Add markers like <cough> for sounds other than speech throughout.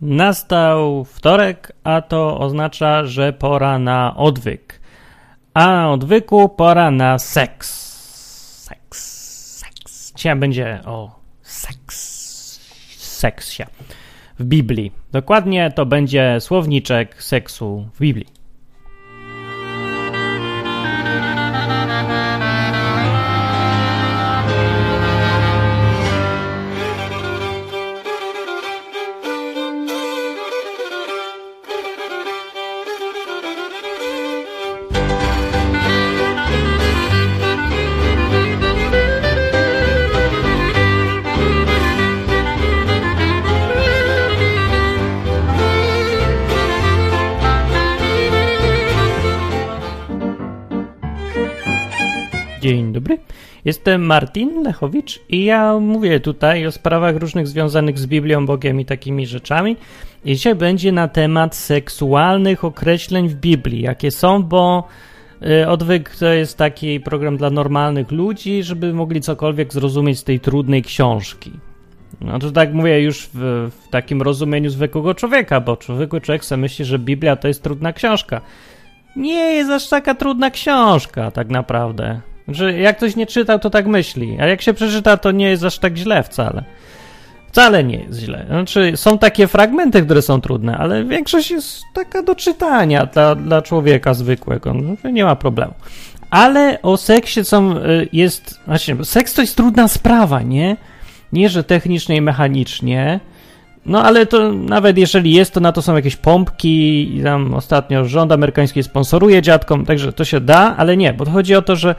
Nastał wtorek, a to oznacza, że pora na odwyk. A na odwyku pora na seks. Seks, seks. Dzisiaj będzie o seks, seksie w Biblii. Dokładnie to będzie słowniczek seksu w Biblii. Jestem Martin Lechowicz i ja mówię tutaj o sprawach różnych związanych z Biblią, Bogiem i takimi rzeczami. I dzisiaj będzie na temat seksualnych określeń w Biblii, jakie są, bo y, Odwyk to jest taki program dla normalnych ludzi, żeby mogli cokolwiek zrozumieć z tej trudnej książki. No to tak mówię już w, w takim rozumieniu zwykłego człowieka, bo zwykły człowiek sobie myśli, że Biblia to jest trudna książka. Nie jest aż taka trudna książka, tak naprawdę. Że jak ktoś nie czytał, to tak myśli, a jak się przeczyta, to nie jest aż tak źle wcale. Wcale nie jest źle. Znaczy, są takie fragmenty, które są trudne, ale większość jest taka do czytania dla, dla człowieka zwykłego. No, nie ma problemu. Ale o seksie są, y, jest. Właśnie, seks to jest trudna sprawa, nie? Nie, że technicznie i mechanicznie. No ale to nawet jeżeli jest, to na to są jakieś pompki i tam ostatnio rząd amerykański sponsoruje dziadkom, także to się da, ale nie, bo chodzi o to, że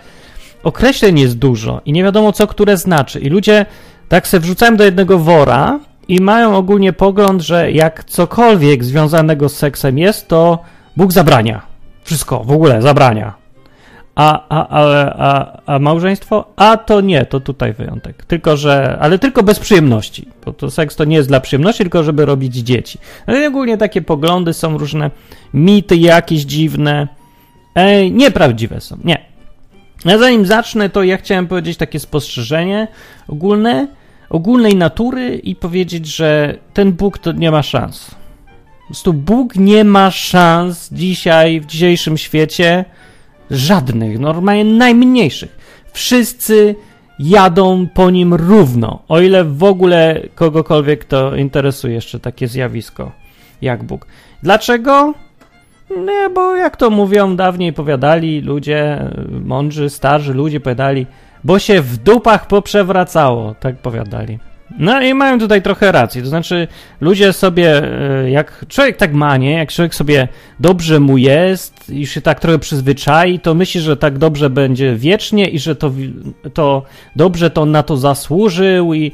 określeń jest dużo i nie wiadomo co które znaczy. I ludzie tak se wrzucają do jednego wora i mają ogólnie pogląd, że jak cokolwiek związanego z seksem jest, to Bóg zabrania. Wszystko, w ogóle zabrania. A, a, a, a, a małżeństwo? A to nie, to tutaj wyjątek. Tylko, że, ale tylko bez przyjemności. Bo to seks to nie jest dla przyjemności, tylko żeby robić dzieci. Ale ogólnie takie poglądy są różne, mity jakieś dziwne. Ej, nieprawdziwe są, nie. A zanim zacznę, to ja chciałem powiedzieć takie spostrzeżenie ogólne, ogólnej natury i powiedzieć, że ten Bóg to nie ma szans. Po prostu Bóg nie ma szans dzisiaj, w dzisiejszym świecie, żadnych, normalnie najmniejszych. Wszyscy jadą po nim równo, o ile w ogóle kogokolwiek to interesuje jeszcze takie zjawisko jak Bóg. Dlaczego? Nie, bo jak to mówią, dawniej powiadali ludzie, mądrzy, starzy ludzie powiadali, bo się w dupach poprzewracało, tak powiadali. No i mają tutaj trochę racji, to znaczy ludzie sobie, e, jak człowiek tak ma, nie? Jak człowiek sobie dobrze mu jest i się tak trochę przyzwyczai, to myśli, że tak dobrze będzie wiecznie i że to, to dobrze to on na to zasłużył i,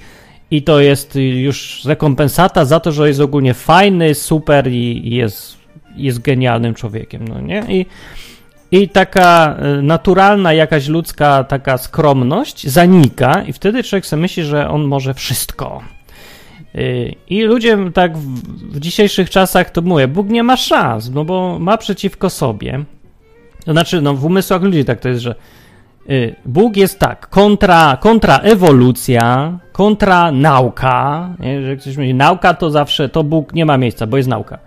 i to jest już rekompensata za to, że jest ogólnie fajny, super i, i jest jest genialnym człowiekiem, no nie? I, i taka e, naturalna, jakaś ludzka taka skromność zanika i wtedy człowiek sobie myśli, że on może wszystko. E, I ludzie tak w, dzisiejszych czasach to mówię, Bóg nie ma szans, no bo ma przeciwko sobie. To znaczy, no w umysłach ludzi tak to jest, że e, Bóg jest tak, kontra, kontra ewolucja, kontra nauka. Nie? Że ktoś mówi, nauka to zawsze, to Bóg nie ma miejsca, bo jest nauka.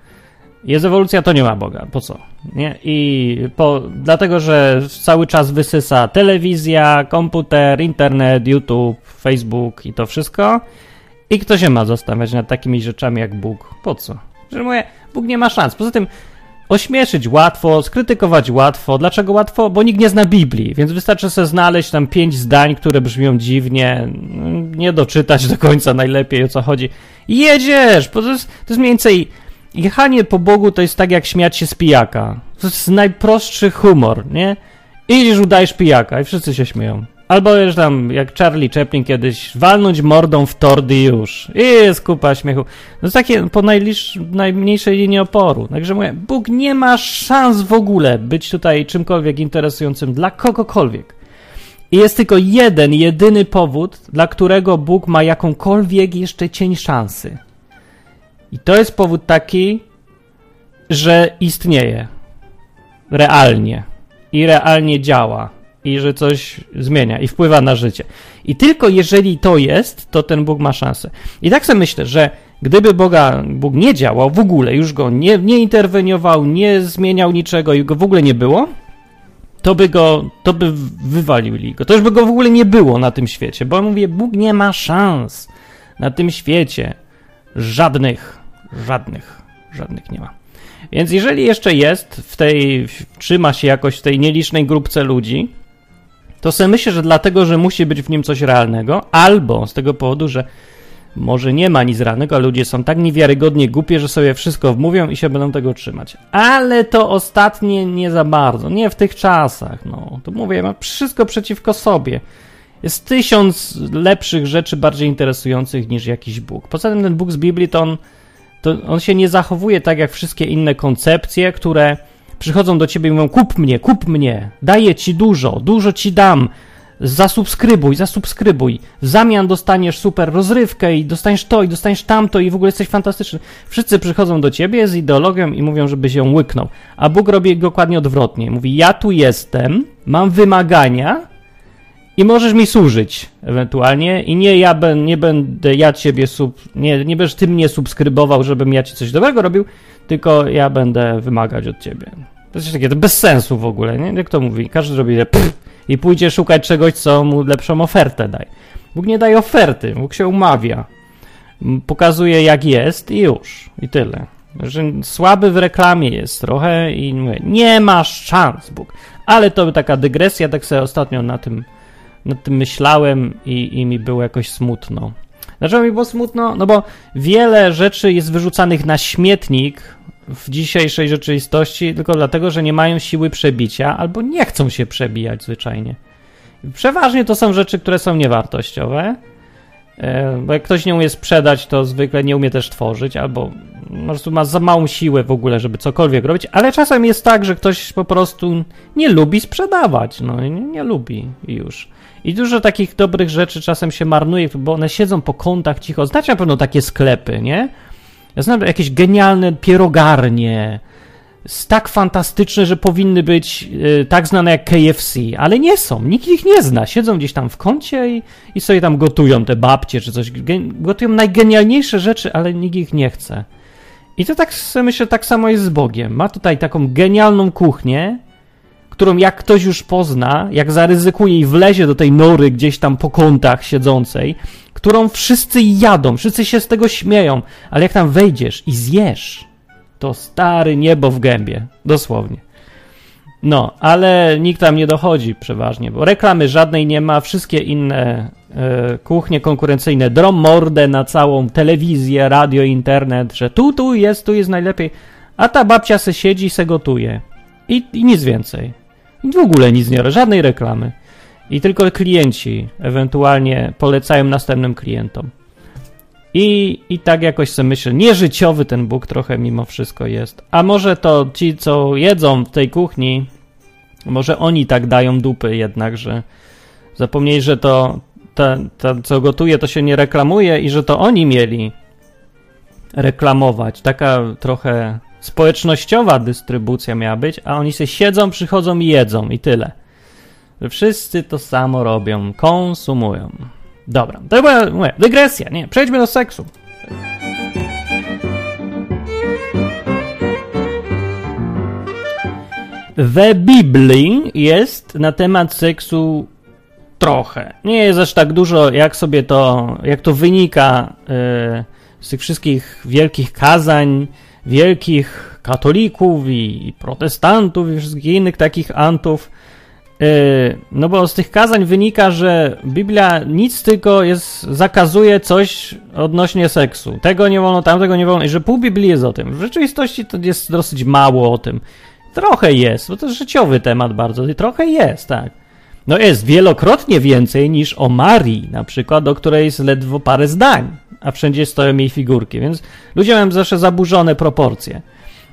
Jest ewolucja, to nie ma Boga. Po co? Nie? I po, dlatego, że cały czas wysysa telewizja, komputer, internet, YouTube, Facebook i to wszystko. I kto się ma zastanawiać nad takimi rzeczami jak Bóg? Po co? Że mówię, Bóg nie ma szans. Poza tym ośmieszyć łatwo, skrytykować łatwo. Dlaczego łatwo? Bo nikt nie zna Biblii, więc wystarczy sobie znaleźć tam pięć zdań, które brzmią dziwnie, nie doczytać do końca najlepiej o co chodzi. I jedziesz, bo to jest, to jest mniej więcej jechanie po Bogu to jest tak jak śmiać się z pijaka. To jest najprostszy humor, nie? Idziesz, udajesz pijaka i wszyscy się śmieją. Albo już tam, jak Charlie Chaplin kiedyś, walnąć mordą w tordy już. I jest kupa śmiechu. Jest takie po najliż, najmniejszej linii oporu. Także mówię, Bóg nie ma szans w ogóle być tutaj czymkolwiek interesującym dla kogokolwiek. I jest tylko jeden, jedyny powód, dla którego Bóg ma jakąkolwiek jeszcze cień szansy. I to jest powód taki, że istnieje realnie i realnie działa i że coś zmienia i wpływa na życie. I tylko jeżeli to jest, to ten Bóg ma szansę. I tak sobie myślę, że gdyby Boga, Bóg nie działał w ogóle, już go nie, nie interweniował, nie zmieniał niczego i go w ogóle nie było, to by go, to by wywalili go. To już by go w ogóle nie było na tym świecie, bo mówię, Bóg nie ma szans na tym świecie. Żadnych, żadnych, żadnych nie ma. Więc jeżeli jeszcze jest w tej, trzyma się jakoś w tej nielicznej grupce ludzi, to sobie myślę, że dlatego, że musi być w nim coś realnego, albo z tego powodu, że może nie ma nic realnego, a ludzie są tak niewiarygodnie głupie, że sobie wszystko wmówią i się będą tego trzymać. Ale to ostatnie nie za bardzo, nie w tych czasach, no. To mówię, ma wszystko przeciwko sobie. Jest tysiąc lepszych rzeczy bardziej interesujących niż jakiś Bóg. Poza tym ten Bóg z Biblii to on, to on się nie zachowuje tak jak wszystkie inne koncepcje, które przychodzą do ciebie i mówią: kup mnie, kup mnie, daję ci dużo, dużo ci dam, zasubskrybuj, zasubskrybuj. W zamian dostaniesz super rozrywkę i dostaniesz to, i dostaniesz tamto, i w ogóle jesteś fantastyczny. Wszyscy przychodzą do ciebie z ideologią i mówią, żebyś ją łyknął. A Bóg robi dokładnie odwrotnie. Mówi: Ja tu jestem, mam wymagania, i możesz mi służyć ewentualnie i nie ja ben, nie będę ja ciebie sub, nie, nie będziesz ty mnie subskrybował, żebym ja ci coś dobrego robił, tylko ja będę wymagać od ciebie. To jest takie to bez sensu w ogóle, nie? Jak to mówi? Każdy robi pff, i pójdzie szukać czegoś, co mu lepszą ofertę daje. Bóg nie daje oferty, Bóg się umawia. Pokazuje jak jest i już. I tyle. Że słaby w reklamie jest trochę i mówię, nie masz szans, Bóg. Ale to taka dygresja, tak sobie ostatnio na tym nad tym myślałem i, i mi było jakoś smutno. Dlaczego mi było smutno? No bo wiele rzeczy jest wyrzucanych na śmietnik w dzisiejszej rzeczywistości tylko dlatego, że nie mają siły przebicia albo nie chcą się przebijać zwyczajnie. Przeważnie to są rzeczy, które są niewartościowe, e, bo jak ktoś nie umie sprzedać, to zwykle nie umie też tworzyć, albo po prostu ma za małą siłę w ogóle, żeby cokolwiek robić, ale czasem jest tak, że ktoś po prostu nie lubi sprzedawać, no nie, nie lubi już. I dużo takich dobrych rzeczy czasem się marnuje, bo one siedzą po kątach cicho. Znacie na pewno takie sklepy, nie? Ja znam jakieś genialne pierogarnie, tak fantastyczne, że powinny być y, tak znane jak KFC, ale nie są. Nikt ich nie zna. Siedzą gdzieś tam w kącie i, i sobie tam gotują te babcie czy coś. Gotują najgenialniejsze rzeczy, ale nikt ich nie chce. I to tak myślę, tak samo jest z Bogiem. Ma tutaj taką genialną kuchnię, którą jak ktoś już pozna, jak zaryzykuje i wlezie do tej nory gdzieś tam po kątach siedzącej, którą wszyscy jadą, wszyscy się z tego śmieją, ale jak tam wejdziesz i zjesz, to stary niebo w gębie, dosłownie. No, ale nikt tam nie dochodzi przeważnie, bo reklamy żadnej nie ma, wszystkie inne e, kuchnie konkurencyjne drą mordę na całą telewizję, radio, internet, że tu, tu jest, tu jest najlepiej, a ta babcia se siedzi, se gotuje. I, i nic więcej. W ogóle nic nie, żadnej reklamy. I tylko klienci ewentualnie polecają następnym klientom. I, I tak jakoś sobie myślę, nieżyciowy ten Bóg trochę mimo wszystko jest. A może to ci, co jedzą w tej kuchni, może oni tak dają dupy jednak, że zapomnieli, że to, to, to co gotuje, to się nie reklamuje i że to oni mieli reklamować. Taka trochę społecznościowa dystrybucja miała być, a oni się siedzą, przychodzą i jedzą i tyle. Że wszyscy to samo robią, konsumują. Dobra, to była mówię, dygresja, nie, przejdźmy do seksu. We Biblii jest na temat seksu trochę. Nie jest aż tak dużo, jak sobie to, jak to wynika yy, z tych wszystkich wielkich kazań, wielkich katolików i, protestantów i wszystkich innych takich antów. E, no bo z tych kazań wynika, że Biblia nic tylko jest, zakazuje coś odnośnie seksu. Tego nie wolno, tamtego nie wolno i że pół Biblii jest o tym. W rzeczywistości to jest dosyć mało o tym. Trochę jest, bo to jest życiowy temat bardzo i trochę jest, tak. No jest wielokrotnie więcej niż o Marii, na przykład, o której jest ledwo parę zdań a wszędzie stoją jej figurki, więc ludzie mają zawsze zaburzone proporcje.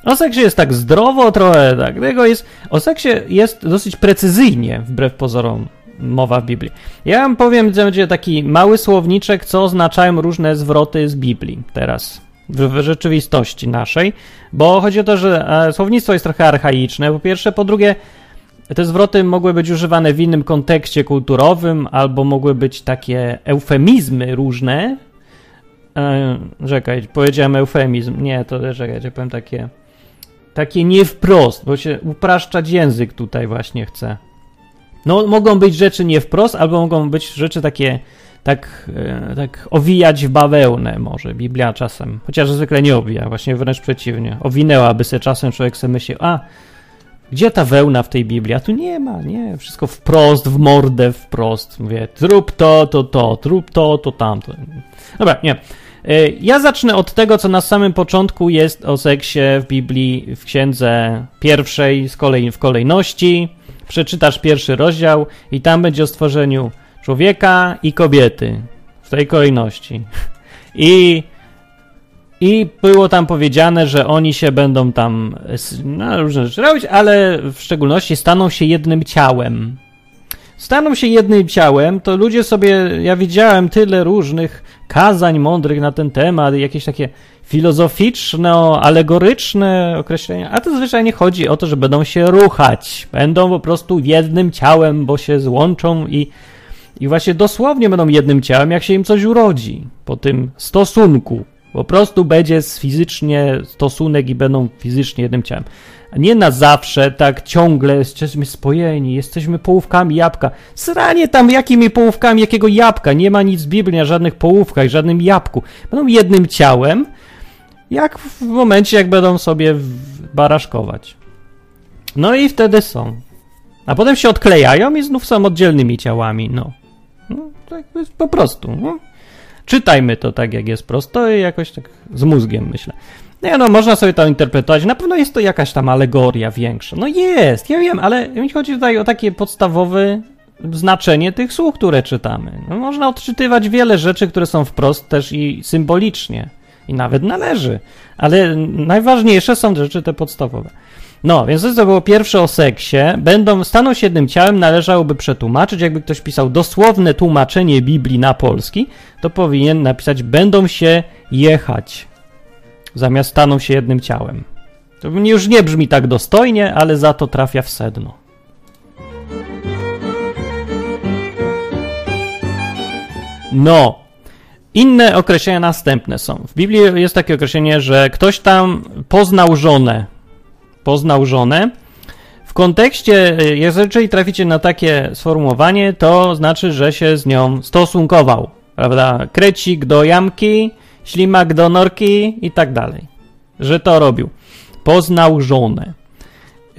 O seksie jest tak zdrowo trochę, tak, tego jest, o seksie jest dosyć precyzyjnie, wbrew pozorom, mowa w Biblii. Ja wam powiem, że będzie taki mały słowniczek, co oznaczają różne zwroty z Biblii teraz, w, rzeczywistości naszej, bo chodzi o to, że e, słownictwo jest trochę archaiczne, po pierwsze, po drugie, te zwroty mogły być używane w innym kontekście kulturowym, albo mogły być takie eufemizmy różne. E, czekaj, powiedziałem eufemizm. Nie, to czekajcie, powiem takie. Takie nie wprost, bo się upraszczać język tutaj właśnie chce. No, mogą być rzeczy nie wprost, albo mogą być rzeczy takie, tak, e, tak owijać w bawełnę może Biblia czasem. Chociaż zwykle nie owija, właśnie wręcz przeciwnie. Owinęłaby się czasem, człowiek sobie myśli, a gdzie ta wełna w tej Biblii? A tu nie ma, nie. Wszystko wprost, w mordę, wprost. Mówię, trup to, to, to, trup to, to, tamto. Dobra, nie. E, ja zacznę od tego, co na samym początku jest o seksie w Biblii, w księdze pierwszej z kolei w kolejności. Przeczytasz pierwszy rozdział i tam będzie o stworzeniu człowieka i kobiety w tej kolejności. I i było tam powiedziane, że oni się będą tam no, różne rzeczy robić, ale w szczególności staną się jednym ciałem. Staną się jednym ciałem, to ludzie sobie, ja widziałem tyle różnych kazań mądrych na ten temat, jakieś takie filozoficzne, alegoryczne określenia, a to zwyczajnie chodzi o to, że będą się ruchać, będą po prostu jednym ciałem, bo się złączą i, i właśnie dosłownie będą jednym ciałem, jak się im coś urodzi po tym stosunku po prostu będzie fizycznie stosunek i będą fizycznie jednym ciałem. A nie na zawsze, tak ciągle jesteśmy spojeni, jesteśmy połówkami jabłka. Sranie tam jakimi połówkami jakiego jabłka? Nie ma nic w Biblii o żadnych połówkach, żadnym jabłku. Będą jednym ciałem, jak w momencie, jak będą sobie baraszkować. No i wtedy są. A potem się odklejają i znów są oddzielnymi ciałami, no. no tak po prostu, no. Czytajmy to tak, jak jest prosto i jakoś tak z mózgiem, myślę. No, no, można sobie to interpretować. Na pewno jest to jakaś tam alegoria większa. No jest, ja wiem, ale mi chodzi tutaj o takie podstawowe znaczenie tych słów, które czytamy. No, można odczytywać wiele rzeczy, które są wprost też i symbolicznie. I nawet należy. Ale najważniejsze są rzeczy te podstawowe. No, więc to było pierwsze o seksie. Będą, staną się jednym ciałem, należałoby przetłumaczyć. Jakby ktoś pisał dosłowne tłumaczenie Biblii na polski, to powinien napisać będą się jechać. Zamiast staną się jednym ciałem. To już nie brzmi tak dostojnie, ale za to trafia w sedno. No, inne określenia następne są. W Biblii jest takie określenie, że ktoś tam poznał żonę poznał żonę. W kontekście, y, jeżeli traficie na takie sformułowanie, to znaczy, że się z nią stosunkował, prawda? Krecik do jamki, ślimak do norki i tak dalej. Że to robił. Poznał żonę.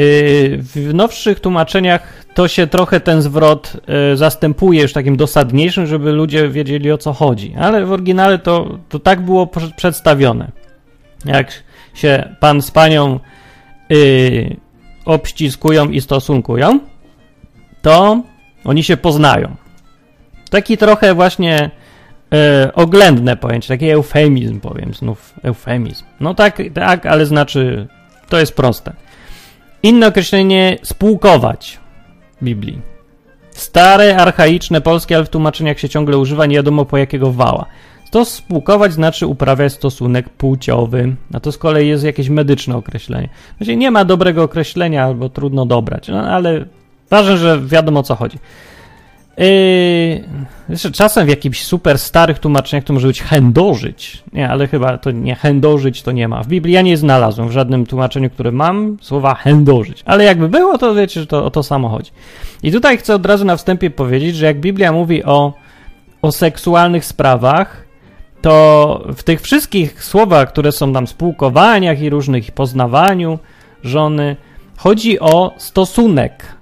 Y, w nowszych tłumaczeniach to się trochę ten zwrot y, zastępuje już takim dosadniejszym, żeby ludzie wiedzieli o co chodzi. Ale w oryginale to, to tak było przedstawione. Jak się pan z panią yy, obściskują i stosunkują, to oni się poznają. Taki trochę właśnie yy, oględne pojęcie, taki eufemizm powiem, znów eufemizm. No tak, tak, ale znaczy, to jest proste. Inne określenie spółkować w Biblii. Stare, archaiczne polskie, ale w tłumaczeniach się ciągle używa, nie wiadomo po jakiego wała. To spłukować znaczy uprawiać stosunek płciowy, a to z kolei jest jakieś medyczne określenie. Znaczy nie ma dobrego określenia albo trudno dobrać, no, ale ważne, że wiadomo o co chodzi. Yy, jeszcze czasem w jakichś super starych tłumaczeniach to może być chędożyć. Nie, ale chyba to nie chędożyć to nie ma. W Biblii ja nie znalazłem w żadnym tłumaczeniu, które mam, słowa chędożyć. Ale jakby było, to wiecie, że to o to samo chodzi. I tutaj chcę od razu na wstępie powiedzieć, że jak Biblia mówi o, o seksualnych sprawach, to w tych wszystkich słowach, które są tam spółkowaniach i różnych poznawaniu żony, chodzi o stosunek.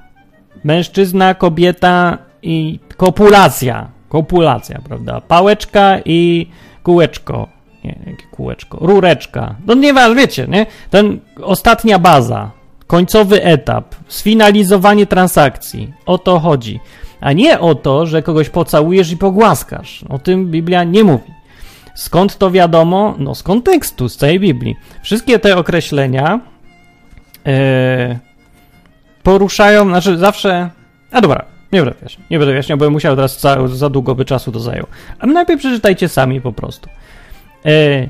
Mężczyzna, kobieta i kopulacja. Kopulacja, prawda? Pałeczka i kółeczko. Nie, jakie kółeczko? Rureczka. No nie wiecie, nie? Ten ostatnia baza, końcowy etap, sfinalizowanie transakcji. O to chodzi. A nie o to, że kogoś pocałujesz i pogłaskasz. O tym Biblia nie mówi. Skąd to wiadomo? No z kontekstu, z całej Biblii. Wszystkie te określenia e, poruszają, znaczy zawsze... A dobra, nie będę wyjaśniał, nie będę wyjaśniał, bo musiał teraz za, za długo by czasu to zajął. A najpierw przeczytajcie sami po prostu. E,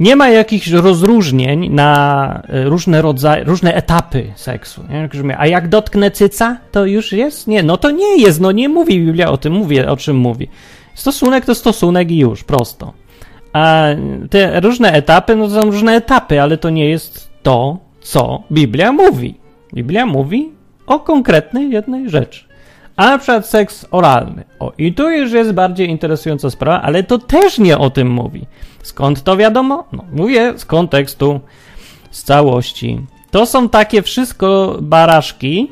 nie ma jakichś rozróżnień na e, różne rodzaje, różne etapy seksu. Nie? A jak dotknę cyca, to już jest? Nie, no to nie jest, no nie mówi Biblia o tym, mówię o czym mówi. Stosunek to stosunek i już, prosto. A te różne etapy, no to są różne etapy, ale to nie jest to, co Biblia mówi. Biblia mówi o konkretnej jednej rzeczy. A na przykład seks oralny. O, i tu już jest bardziej interesująca sprawa, ale to też nie o tym mówi. Skąd to wiadomo? No, mówię z kontekstu, z całości. To są takie wszystko baraszki,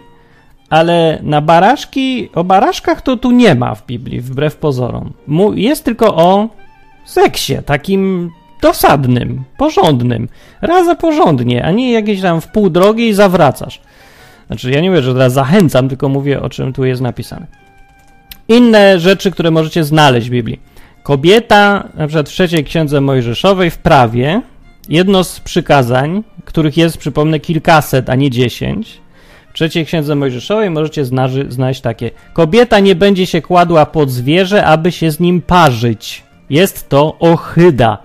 ale na baraszki, o baraszkach to tu nie ma w Biblii, wbrew pozorom. Jest tylko o seksie, takim dosadnym, porządnym. Raza porządnie, a nie jakieś tam w pół drogi i zawracasz. Znaczy, ja nie mówię, że teraz zachęcam, tylko mówię o czym tu jest napisane. Inne rzeczy, które możecie znaleźć w Biblii. Kobieta, na przykład w trzeciej księdze Mojżeszowej, w prawie, jedno z przykazań, których jest, przypomnę, kilkaset, a nie dziesięć. W trzeciej księdze Mojżeszowej możecie znaleźć takie. Kobieta nie będzie się kładła pod zwierzę, aby się z nim parzyć. Jest to ochyda.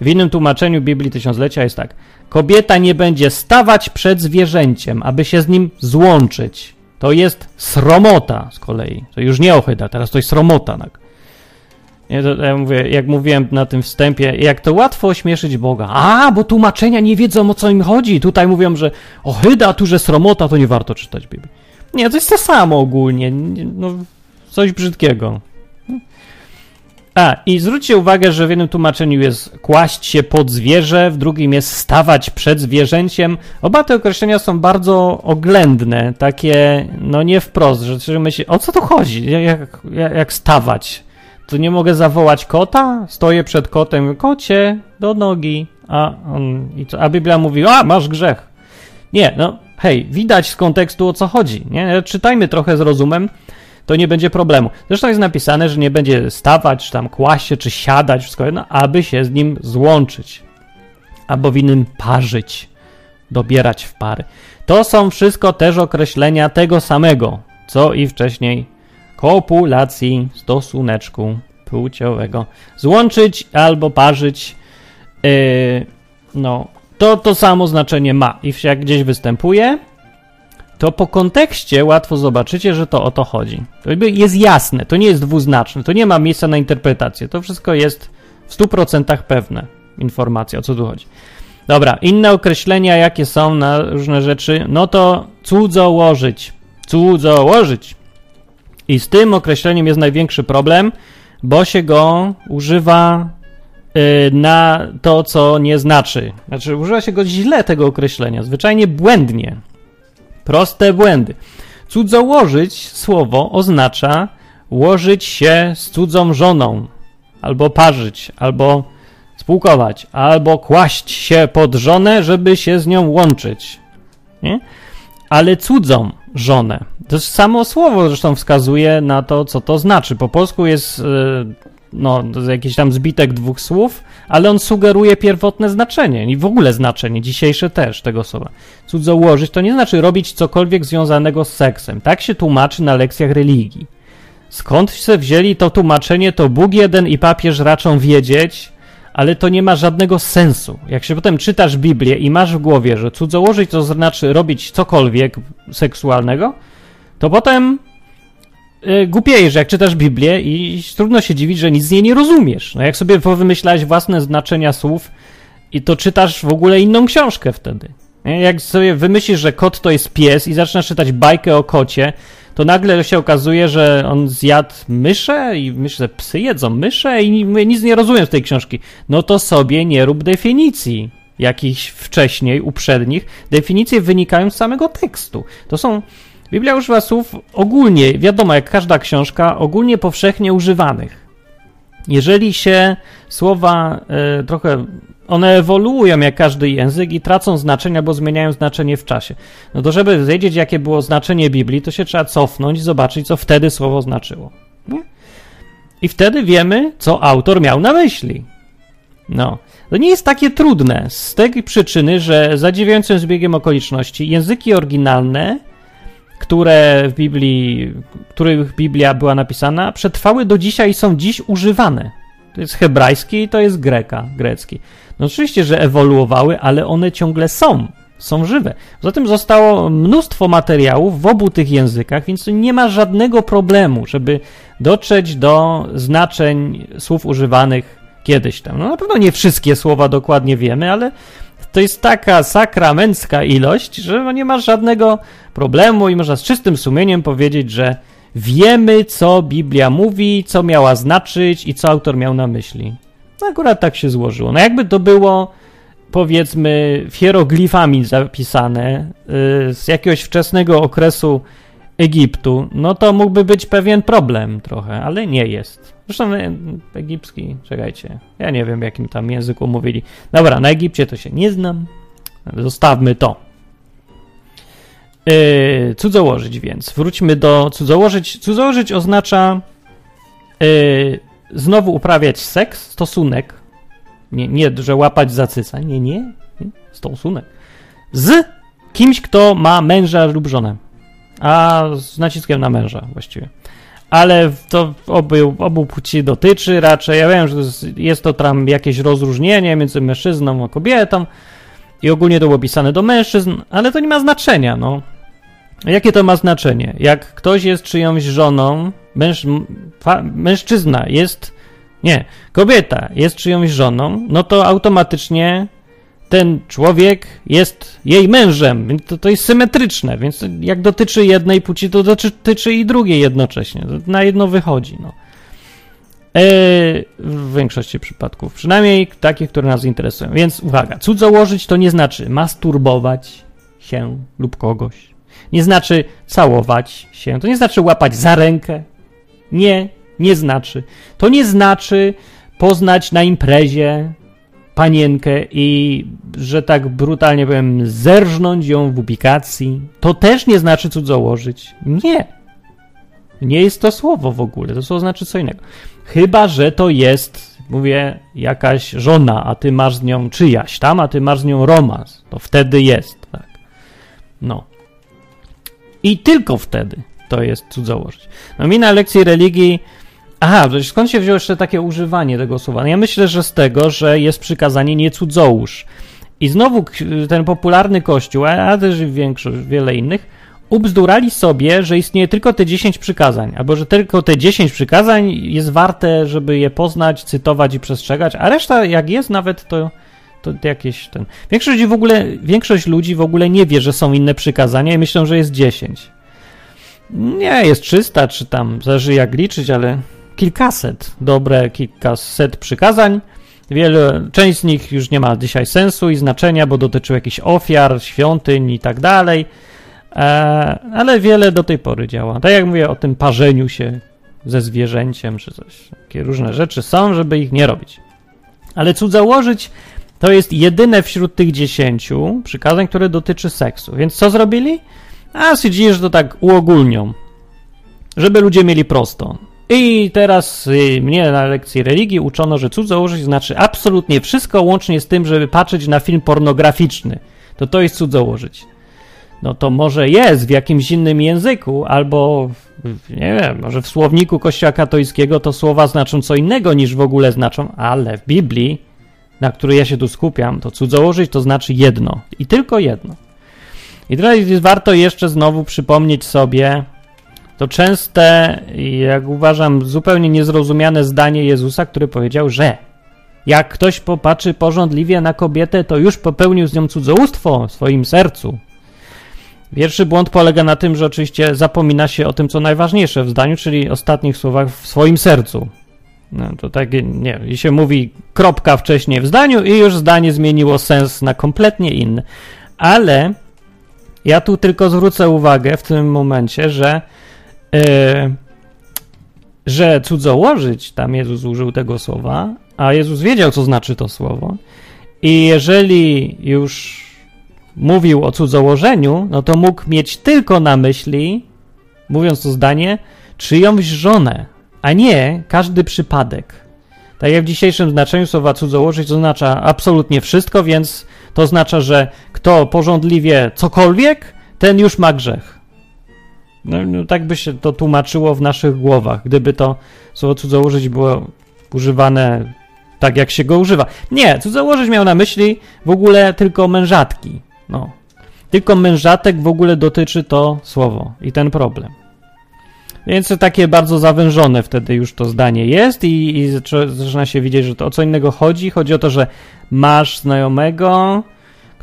W innym tłumaczeniu Biblii Tysiąclecia jest tak. Kobieta nie będzie stawać przed zwierzęciem, aby się z nim złączyć. To jest sromota z kolei. To już nie ochyda, teraz to jest sromota. Tak? To, ja mówię, jak mówiłem na tym wstępie, jak to łatwo ośmieszyć Boga. A, bo tłumaczenia nie wiedzą o co im chodzi. Tutaj mówią, że ochyda, tu, że sromota, to nie warto czytać Biblii. Nie, to jest to samo ogólnie. No, coś brzydkiego. A, i zwróćcie uwagę, że w jednym tłumaczeniu jest kłaść się pod zwierzę, w drugim jest stawać przed zwierzęciem. Oba te określenia są bardzo oględne, takie, no nie wprost, że myśli, o co tu chodzi? Jak, jak, jak stawać? To nie mogę zawołać kota? Stoję przed kotem, kocie, do nogi. A, on, i co? a Biblia mówi, a, masz grzech. Nie, no, hej, widać z kontekstu o co chodzi, nie? Czytajmy trochę z rozumem to nie będzie problemu. Zresztą jest napisane, że nie będzie stawać, czy tam kłaść się, czy siadać, wszystko jedno, aby się z nim złączyć. Albo w innym parzyć, dobierać w pary. To są wszystko też określenia tego samego, co i wcześniej kopulacji stosuneczku płciowego. Złączyć albo parzyć, yy, no, to to samo znaczenie ma. I jak gdzieś występuje, to po kontekście łatwo zobaczycie, że to o to chodzi. To jest jasne, to nie jest dwuznaczne, to nie ma miejsca na interpretację. To wszystko jest w 100% pewne informacja, o co tu chodzi. Dobra, inne określenia, jakie są na różne rzeczy, no to cudzołożyć. Cudzołożyć. I z tym określeniem jest największy problem, bo się go używa y, na to, co nie znaczy. Znaczy, używa się go źle tego określenia, zwyczajnie błędnie. Proste błędy. Cudzołożyć słowo oznacza łożyć się z cudzą żoną, albo parzyć, albo spółkować, albo kłaść się pod żonę, żeby się z nią łączyć. Nie? Ale cudzą żonę. To samo słowo zresztą wskazuje na to, co to znaczy. Po polsku jest yy, no, jakiś tam zbitek dwóch słów, ale on sugeruje pierwotne znaczenie i w ogóle znaczenie, dzisiejsze też tego słowa. Cudzołożyć to nie znaczy robić cokolwiek związanego z seksem. Tak się tłumaczy na lekcjach religii. Skąd się wzięli to tłumaczenie, to Bóg jeden i papież raczą wiedzieć, ale to nie ma żadnego sensu. Jak się potem czytasz Biblię i masz w głowie, że cudzołożyć to znaczy robić cokolwiek seksualnego, to potem głupiejesz, jak czytasz Biblię i trudno się dziwić, że nic z niej nie rozumiesz. No jak sobie wymyślałeś własne znaczenia słów i to czytasz w ogóle inną książkę wtedy. Jak sobie wymyślisz, że kot to jest pies i zaczynasz czytać bajkę o kocie, to nagle się okazuje, że on zjadł myszę i myślę, że psy jedzą myszę i nic nie rozumiem z tej książki. No to sobie nie rób definicji jakichś wcześniej, uprzednich. Definicje wynikają z samego tekstu. To są Biblia używa słów ogólnie, wiadomo, jak każda książka, ogólnie powszechnie używanych. Jeżeli się słowa y, trochę, one ewoluują jak każdy język i tracą znaczenie albo zmieniają znaczenie w czasie. No to żeby wiedzieć, jakie było znaczenie Biblii, to się trzeba cofnąć zobaczyć, co wtedy słowo znaczyło. Nie? I wtedy wiemy, co autor miał na myśli. No, to nie jest takie trudne z tej przyczyny, że zadziwiającym zbiegiem okoliczności języki oryginalne które w Biblii, których Biblia była napisana, przetrwały do dzisiaj i są dziś używane. To jest hebrajski i to jest greka, grecki. No oczywiście, że ewoluowały, ale one ciągle są. Są żywe. Zatem zostało mnóstwo materiałów w obu tych językach, więc nie ma żadnego problemu, żeby dotrzeć do znaczeń słów używanych kiedyś tam. No na pewno nie wszystkie słowa dokładnie wiemy, ale to jest taka sakramencka ilość, że nie ma żadnego problemu i można z czystym sumieniem powiedzieć, że wiemy, co Biblia mówi, co miała znaczyć i co autor miał na myśli. No akurat tak się złożyło. No jakby to było powiedzmy hieroglifami zapisane y, z jakiegoś wczesnego okresu Egiptu, no to mógłby być pewien problem trochę, ale nie jest. Zresztą e, egipski, czekajcie, ja nie wiem, jakim tam języku mówili. Dobra, na Egipcie to się nie znam, zostawmy to. Yy, cudzołożyć więc. Wróćmy do cudzołożyć. Cudzołożyć oznacza yy, znowu uprawiać seks, stosunek. Nie, nie, że łapać za cyca. Nie, nie, nie. Stosunek. Z kimś, kto ma męża lub żonę. A z naciskiem na męża właściwie ale to obu, obu płci dotyczy raczej. Ja wiem, że jest, to tam jakieś rozróżnienie między mężczyzną a kobietą i ogólnie to było pisane do mężczyzn, ale to nie ma znaczenia, no. Jakie to ma znaczenie? Jak ktoś jest czyjąś żoną, męż, fa, mężczyzna jest, nie, kobieta jest czyjąś żoną, no to automatycznie ten człowiek jest jej mężem, więc to, to jest symetryczne, więc jak dotyczy jednej płci, to dotyczy i drugiej jednocześnie. Na jedno wychodzi. No. E, w większości przypadków, przynajmniej takich, które nas interesują. Więc uwaga, cudzołożyć to nie znaczy masturbować się lub kogoś. Nie znaczy całować się, to nie znaczy łapać za rękę. Nie, nie znaczy. To nie znaczy poznać na imprezie panienkę i, że tak brutalnie powiem, zerżnąć ją w ubikacji, to też nie znaczy cudzołożyć. Nie. Nie jest to słowo w ogóle, to słowo znaczy co innego. Chyba, że to jest, mówię, jakaś żona, a ty masz z nią czyjaś tam, a ty masz z nią romans. To wtedy jest, tak. No. I tylko wtedy to jest cudzołożyć. No mi na lekcji religii Aha, skąd się wzięło jeszcze takie używanie tego słowa? No ja myślę, że z tego, że jest przykazanie nie cudzołóż. I znowu ten popularny kościół, a też większość, wiele innych, ubzdurali sobie, że istnieje tylko te 10 przykazań, albo że tylko te 10 przykazań jest warte, żeby je poznać, cytować i przestrzegać, a reszta jak jest nawet to, to jakieś ten... Większość w ogóle, większość ludzi w ogóle nie wie, że są inne przykazania i myślą, że jest 10. Nie, jest 300 czy tam, zależy jak liczyć, ale kilkaset, dobre kilkaset przykazań. Wiele, część z nich już nie ma dzisiaj sensu i znaczenia, bo dotyczył jakichś ofiar, świątyń i tak dalej, e, ale wiele do tej pory działa. Tak jak mówię o tym parzeniu się ze zwierzęciem, czy coś. Takie różne rzeczy są, żeby ich nie robić. Ale cudzołożyć to jest jedyne wśród tych dziesięciu przykazań, które dotyczy seksu. Więc co zrobili? A stwierdzili, że to tak uogólnią, żeby ludzie mieli prosto. I teraz y, mnie na lekcji religii uczono, że cudzołożyć znaczy absolutnie wszystko, łącznie z tym, żeby patrzeć na film pornograficzny. To to jest cudzołożyć. No to może jest w jakimś innym języku, albo nie wiem, może w słowniku Kościoła katolickiego to słowa znaczą co innego niż w ogóle znaczą, ale w Biblii, na której ja się tu skupiam, to cudzołożyć to znaczy jedno i tylko jedno. I teraz warto jeszcze znowu przypomnieć sobie, to częste, jak uważam, zupełnie niezrozumiane zdanie Jezusa, który powiedział, że jak ktoś popatrzy porządliwie na kobietę, to już popełnił z nią cudzołóstwo w swoim sercu. Pierwszy błąd polega na tym, że oczywiście zapomina się o tym, co najważniejsze w zdaniu, czyli ostatnich słowach w swoim sercu. No, to tak, nie, i się mówi kropka wcześniej w zdaniu i już zdanie zmieniło sens na kompletnie inny. Ale ja tu tylko zwrócę uwagę w tym momencie, że że cudzołożyć, tam Jezus użył tego słowa, a Jezus wiedział, co znaczy to słowo. I jeżeli już mówił o cudzołożeniu, no to mógł mieć tylko na myśli, mówiąc to zdanie, czyjąś żonę, a nie każdy przypadek. Tak jak w dzisiejszym znaczeniu słowa cudzołożyć oznacza absolutnie wszystko, więc to oznacza, że kto porządliwie cokolwiek, ten już ma grzech. No, no, tak by się to tłumaczyło w naszych głowach. Gdyby to słowo cudzołożyć było używane tak, jak się go używa. Nie, cudzołożeć miał na myśli w ogóle tylko mężatki. No. Tylko mężatek w ogóle dotyczy to słowo i ten problem. Więc takie bardzo zawężone wtedy już to zdanie jest i, i zaczyna się widzieć, że to o co innego chodzi. Chodzi o to, że masz znajomego,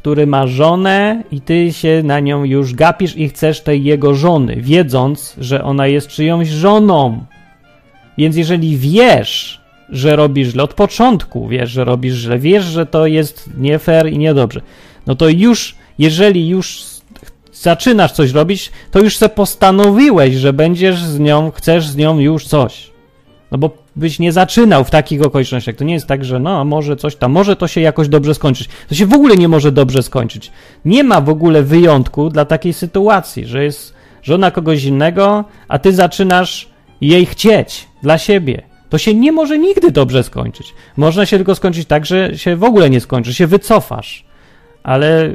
który ma żonę i ty się na nią już gapisz i chcesz tej jego żony, wiedząc, że ona jest czyjąś żoną. Więc jeżeli wiesz, że robisz źle od początku, wiesz, że robisz źle, wiesz, że to jest nie fair i niedobrze, no to już, jeżeli już zaczynasz coś robić, to już se postanowiłeś, że będziesz z nią, chcesz z nią już coś. No bo byś nie zaczynał w takich okolicznościach. To nie jest tak, że no, może coś tam, może to się jakoś dobrze skończyć. To się w ogóle nie może dobrze skończyć. Nie ma w ogóle wyjątku dla takiej sytuacji, że jest żona kogoś innego, a ty zaczynasz jej chcieć dla siebie. To się nie może nigdy dobrze skończyć. Można się tylko skończyć tak, że się w ogóle nie skończy, się wycofasz. Ale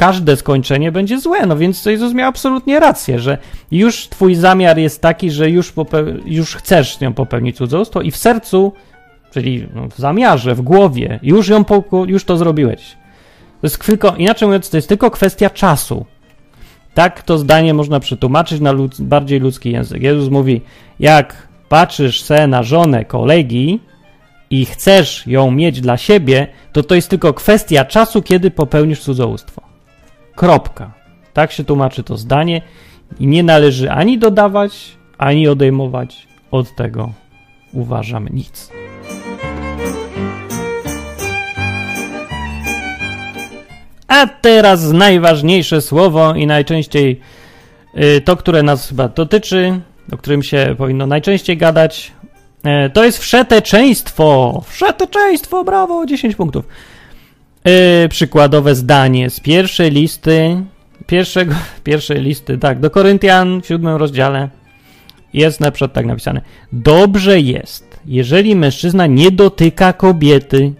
każde skończenie będzie złe. No więc Jezus miał absolutnie rację, że już twój zamiar jest taki, że już, już chcesz nią popełnić cudzołóstwo i w sercu, czyli no, w zamiarze, w głowie, już, ją już to zrobiłeś. To jest tylko, inaczej mówiąc, to jest tylko kwestia czasu. Tak to zdanie można przetłumaczyć na ludz, bardziej ludzki język. Jezus mówi, jak patrzysz se na żonę kolegi i chcesz ją mieć dla siebie, to to jest tylko kwestia czasu, kiedy popełnisz cudzołóstwo. Kropka. Tak się tłumaczy to zdanie i nie należy ani dodawać, ani odejmować od tego, uważam, nic. A teraz najważniejsze słowo i najczęściej y, to, które nas chyba dotyczy, o którym się powinno najczęściej gadać, y, to jest wszeteczeństwo. Wszeteczeństwo, brawo, 10 punktów. Yy, przykładowe zdanie z pierwszej listy, pierwszego, <laughs> pierwszej listy, tak, do Koryntian w siódmym rozdziale jest na przykład tak napisane. Dobrze jest, jeżeli mężczyzna nie dotyka kobiety,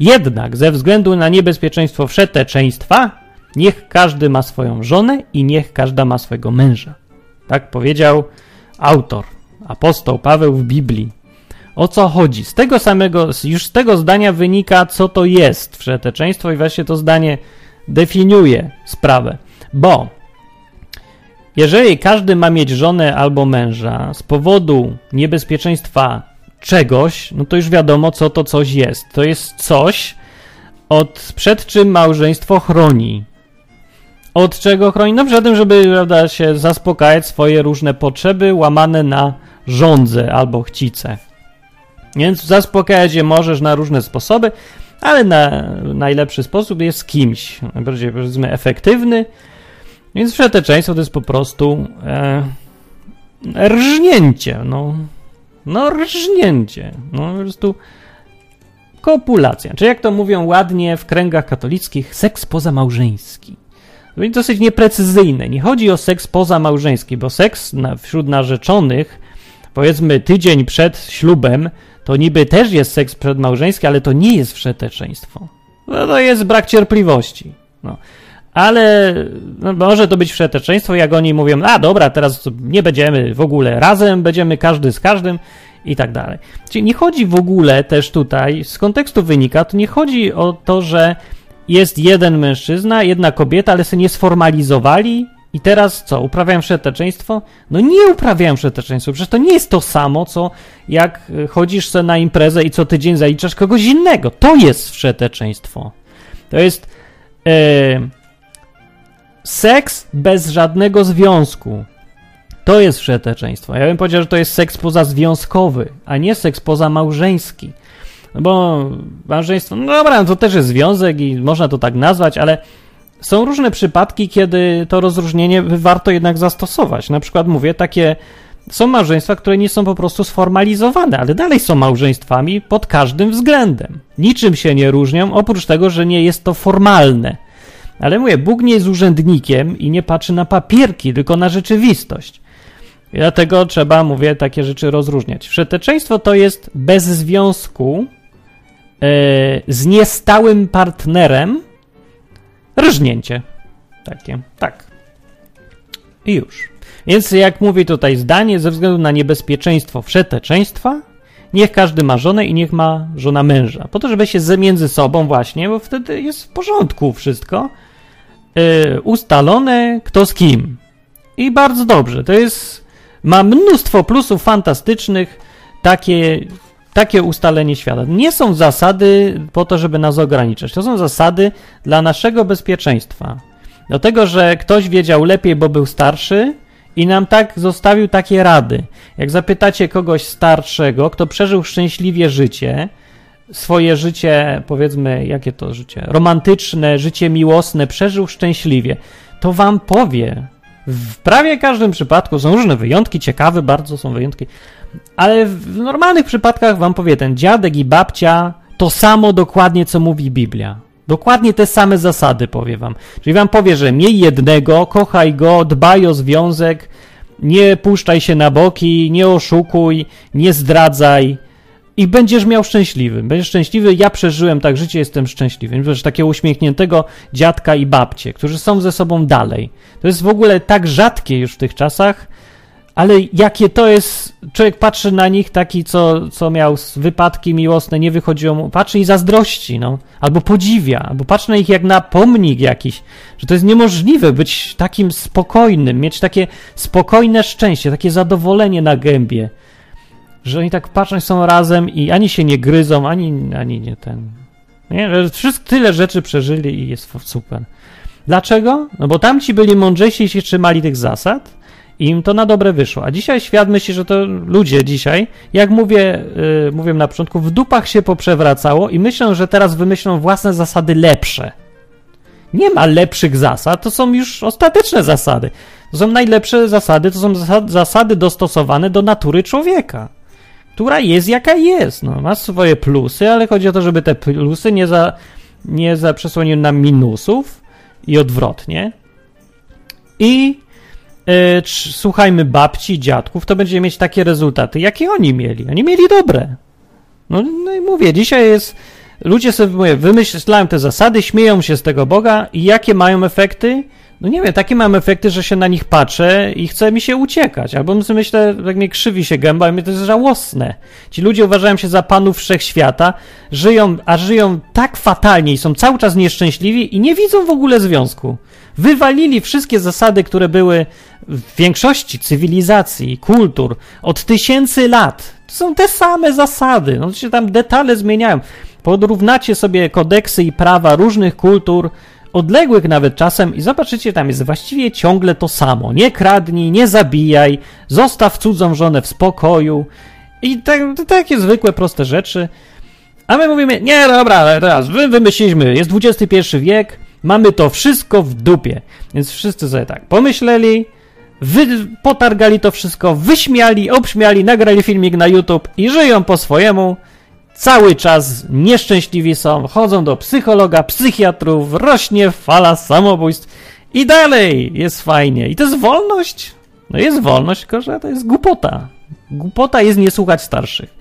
jednak ze względu na niebezpieczeństwo wszeteczeństwa, niech każdy ma swoją żonę i niech każda ma swojego męża. Tak powiedział autor, apostoł Paweł w Biblii. O co chodzi? Z tego samego, już z tego zdania wynika, co to jest wszeteczeństwo i właśnie to zdanie definiuje sprawę. Bo jeżeli każdy ma mieć żonę albo męża z powodu niebezpieczeństwa czegoś, no to już wiadomo, co to coś jest. To jest coś, od, przed czym małżeństwo chroni. Od czego chroni? No przed tym, żeby prawda, się zaspokajać swoje różne potrzeby łamane na żądze albo chcice. Więc zaspokajać je możesz na różne sposoby, ale na najlepszy sposób jest kimś, najbardziej powiedzmy efektywny. Więc wszeteczeństwo to jest po prostu e, rżnięcie, no, no rżnięcie, no po prostu kopulacja. Czy jak to mówią ładnie w kręgach katolickich, seks pozamałżeński. To jest dosyć nieprecyzyjne. Nie chodzi o seks pozamałżeński, bo seks na, wśród narzeczonych, powiedzmy tydzień przed ślubem, to niby też jest seks przedmałżeński, ale to nie jest wszeteczeństwo. No, to jest brak cierpliwości. No. Ale no, może to być wszeteczeństwo, jak oni mówią, a dobra, teraz nie będziemy w ogóle razem, będziemy każdy z każdym i tak dalej. Czyli nie chodzi w ogóle też tutaj, z kontekstu wynika, to nie chodzi o to, że jest jeden mężczyzna, jedna kobieta, ale się nie sformalizowali i teraz co, uprawiają wszeteczeństwo? No nie uprawiają wszeteczeństwo, przecież to nie jest to samo, co jak y, chodzisz sobie na imprezę i co tydzień zaliczasz kogoś innego. To jest wszeteczeństwo. To jest e, seks bez żadnego związku. To jest wszeteczeństwo. Ja bym powiedział, że to jest seks pozazwiązkowy, a nie seks pozamałżeński. No bo małżeństwo, no dobra, no to też jest związek i można to tak nazwać, ale są różne przypadki, kiedy to rozróżnienie warto jednak zastosować. Na przykład mówię, takie są małżeństwa, które nie są po prostu sformalizowane, ale dalej są małżeństwami pod każdym względem. Niczym się nie różnią, oprócz tego, że nie jest to formalne. Ale mówię, Bóg nie jest urzędnikiem i nie patrzy na papierki, tylko na rzeczywistość. I dlatego trzeba, mówię, takie rzeczy rozróżniać. Wszeteczeństwo to jest bez związku yy, z niestałym partnerem, Rżnięcie. Takie, tak. I już. Więc jak mówi tutaj zdanie, ze względu na niebezpieczeństwo wszeteczeństwa, Niech każdy ma żonę i niech ma żona męża. Po to, żeby się między sobą właśnie, bo wtedy jest w porządku wszystko. Yy, ustalone kto z kim. I bardzo dobrze. To jest. Ma mnóstwo plusów fantastycznych. Takie, takie ustalenie świata. Nie są zasady po to, żeby nas ograniczać. To są zasady dla naszego bezpieczeństwa. Do tego, że ktoś wiedział lepiej, bo był starszy, i nam tak zostawił takie rady. Jak zapytacie kogoś starszego, kto przeżył szczęśliwie życie, swoje życie, powiedzmy, jakie to życie, romantyczne, życie miłosne, przeżył szczęśliwie, to wam powie. W prawie każdym przypadku są różne wyjątki, ciekawe bardzo są wyjątki, ale w normalnych przypadkach wam powie ten dziadek i babcia to samo dokładnie, co mówi Biblia. Dokładnie te same zasady powie wam. Czyli wam powie, że miej jednego, kochaj go, dbaj o związek, nie puszczaj się na boki, nie oszukuj, nie zdradzaj i będziesz miał szczęśliwy. Będziesz szczęśliwy. Ja przeżyłem tak życie, jestem szczęśliwy. Wiesz, takiego uśmiechniętego dziadka i babcie, którzy są ze sobą dalej. To jest w ogóle tak rzadkie już w tych czasach, ale jakie to jest, człowiek patrzy na nich taki, co, co miał wypadki miłosne, nie wychodziło mu, patrzy i zazdrości, no, albo podziwia, albo patrzy na nich jak na pomnik jakiś, że to jest niemożliwe być takim spokojnym, mieć takie spokojne szczęście, takie zadowolenie na gębie, że oni tak patrzą, są razem i ani się nie gryzą, ani, ani nie ten, nie, że wszystko, tyle rzeczy przeżyli i jest super. Dlaczego? No bo tamci byli mądrzejsi i się trzymali tych zasad, im to na dobre wyszło. A dzisiaj świat myśli, że to ludzie dzisiaj, jak mówię, yy, mówiłem na początku, w dupach się poprzewracało i myślą, że teraz wymyślą własne zasady lepsze. Nie ma lepszych zasad, to są już ostateczne zasady. To są najlepsze zasady, to są zasady dostosowane do natury człowieka, która jest jaka jest. No, ma swoje plusy, ale chodzi o to, żeby te plusy nie, za, nie za przesłoniły nam minusów i odwrotnie. I E, słuchajmy babci, dziadków, to będziemy mieć takie rezultaty, jakie oni mieli. Oni mieli dobre. No, no i mówię, dzisiaj jest. Ludzie sobie mówię, wymyślają te zasady, śmieją się z tego Boga i jakie mają efekty? No nie wiem, takie mam efekty, że się na nich patrzę i chce mi się uciekać. Albo sobie myślę, jak mnie krzywi się gęba i mnie to jest żałosne. Ci ludzie uważają się za panów wszechświata, żyją, a żyją tak fatalnie i są cały czas nieszczęśliwi i nie widzą w ogóle związku. Wywalili wszystkie zasady, które były w większości cywilizacji, kultur od tysięcy lat. To są te same zasady. No się tam detale zmieniają. Porównacie sobie kodeksy i prawa różnych kultur, odległych nawet czasem i zobaczycie, tam jest właściwie ciągle to samo. Nie kradnij, nie zabijaj, zostaw cudzą żonę w spokoju i te takie zwykłe, proste rzeczy. A my mówimy, nie, dobra, teraz wy wymyśliliśmy, jest XXI wiek, mamy to wszystko w dupie. Więc wszyscy sobie tak pomyśleli, wy, potargali to wszystko, wyśmiali, obśmiali, nagrali filmik na YouTube i żyją po swojemu. Cały czas nieszczęśliwi są, chodzą do psychologa, psychiatrów, rośnie fala samobójstw i dalej jest fajnie. I to jest wolność? No jest wolność, tylko że to jest głupota. Głupota jest nie słuchać starszych.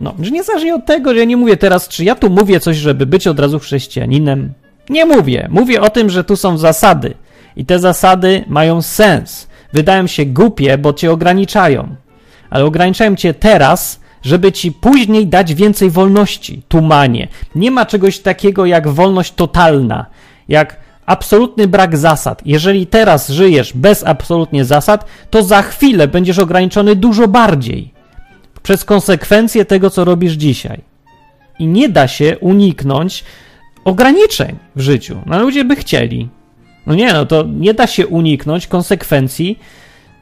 No, że niezależnie od tego, że ja nie mówię teraz, czy ja tu mówię coś, żeby być od razu chrześcijaninem. Nie mówię. Mówię o tym, że tu są zasady. I te zasady mają sens. Wydają się głupie, bo cię ograniczają. Ale ograniczają cię teraz, żeby ci później dać więcej wolności. Tumanie. Nie ma czegoś takiego jak wolność totalna, jak absolutny brak zasad. Jeżeli teraz żyjesz bez absolutnie zasad, to za chwilę będziesz ograniczony dużo bardziej przez konsekwencje tego, co robisz dzisiaj. I nie da się uniknąć ograniczeń w życiu. No ludzie by chcieli. No nie, no to nie da się uniknąć konsekwencji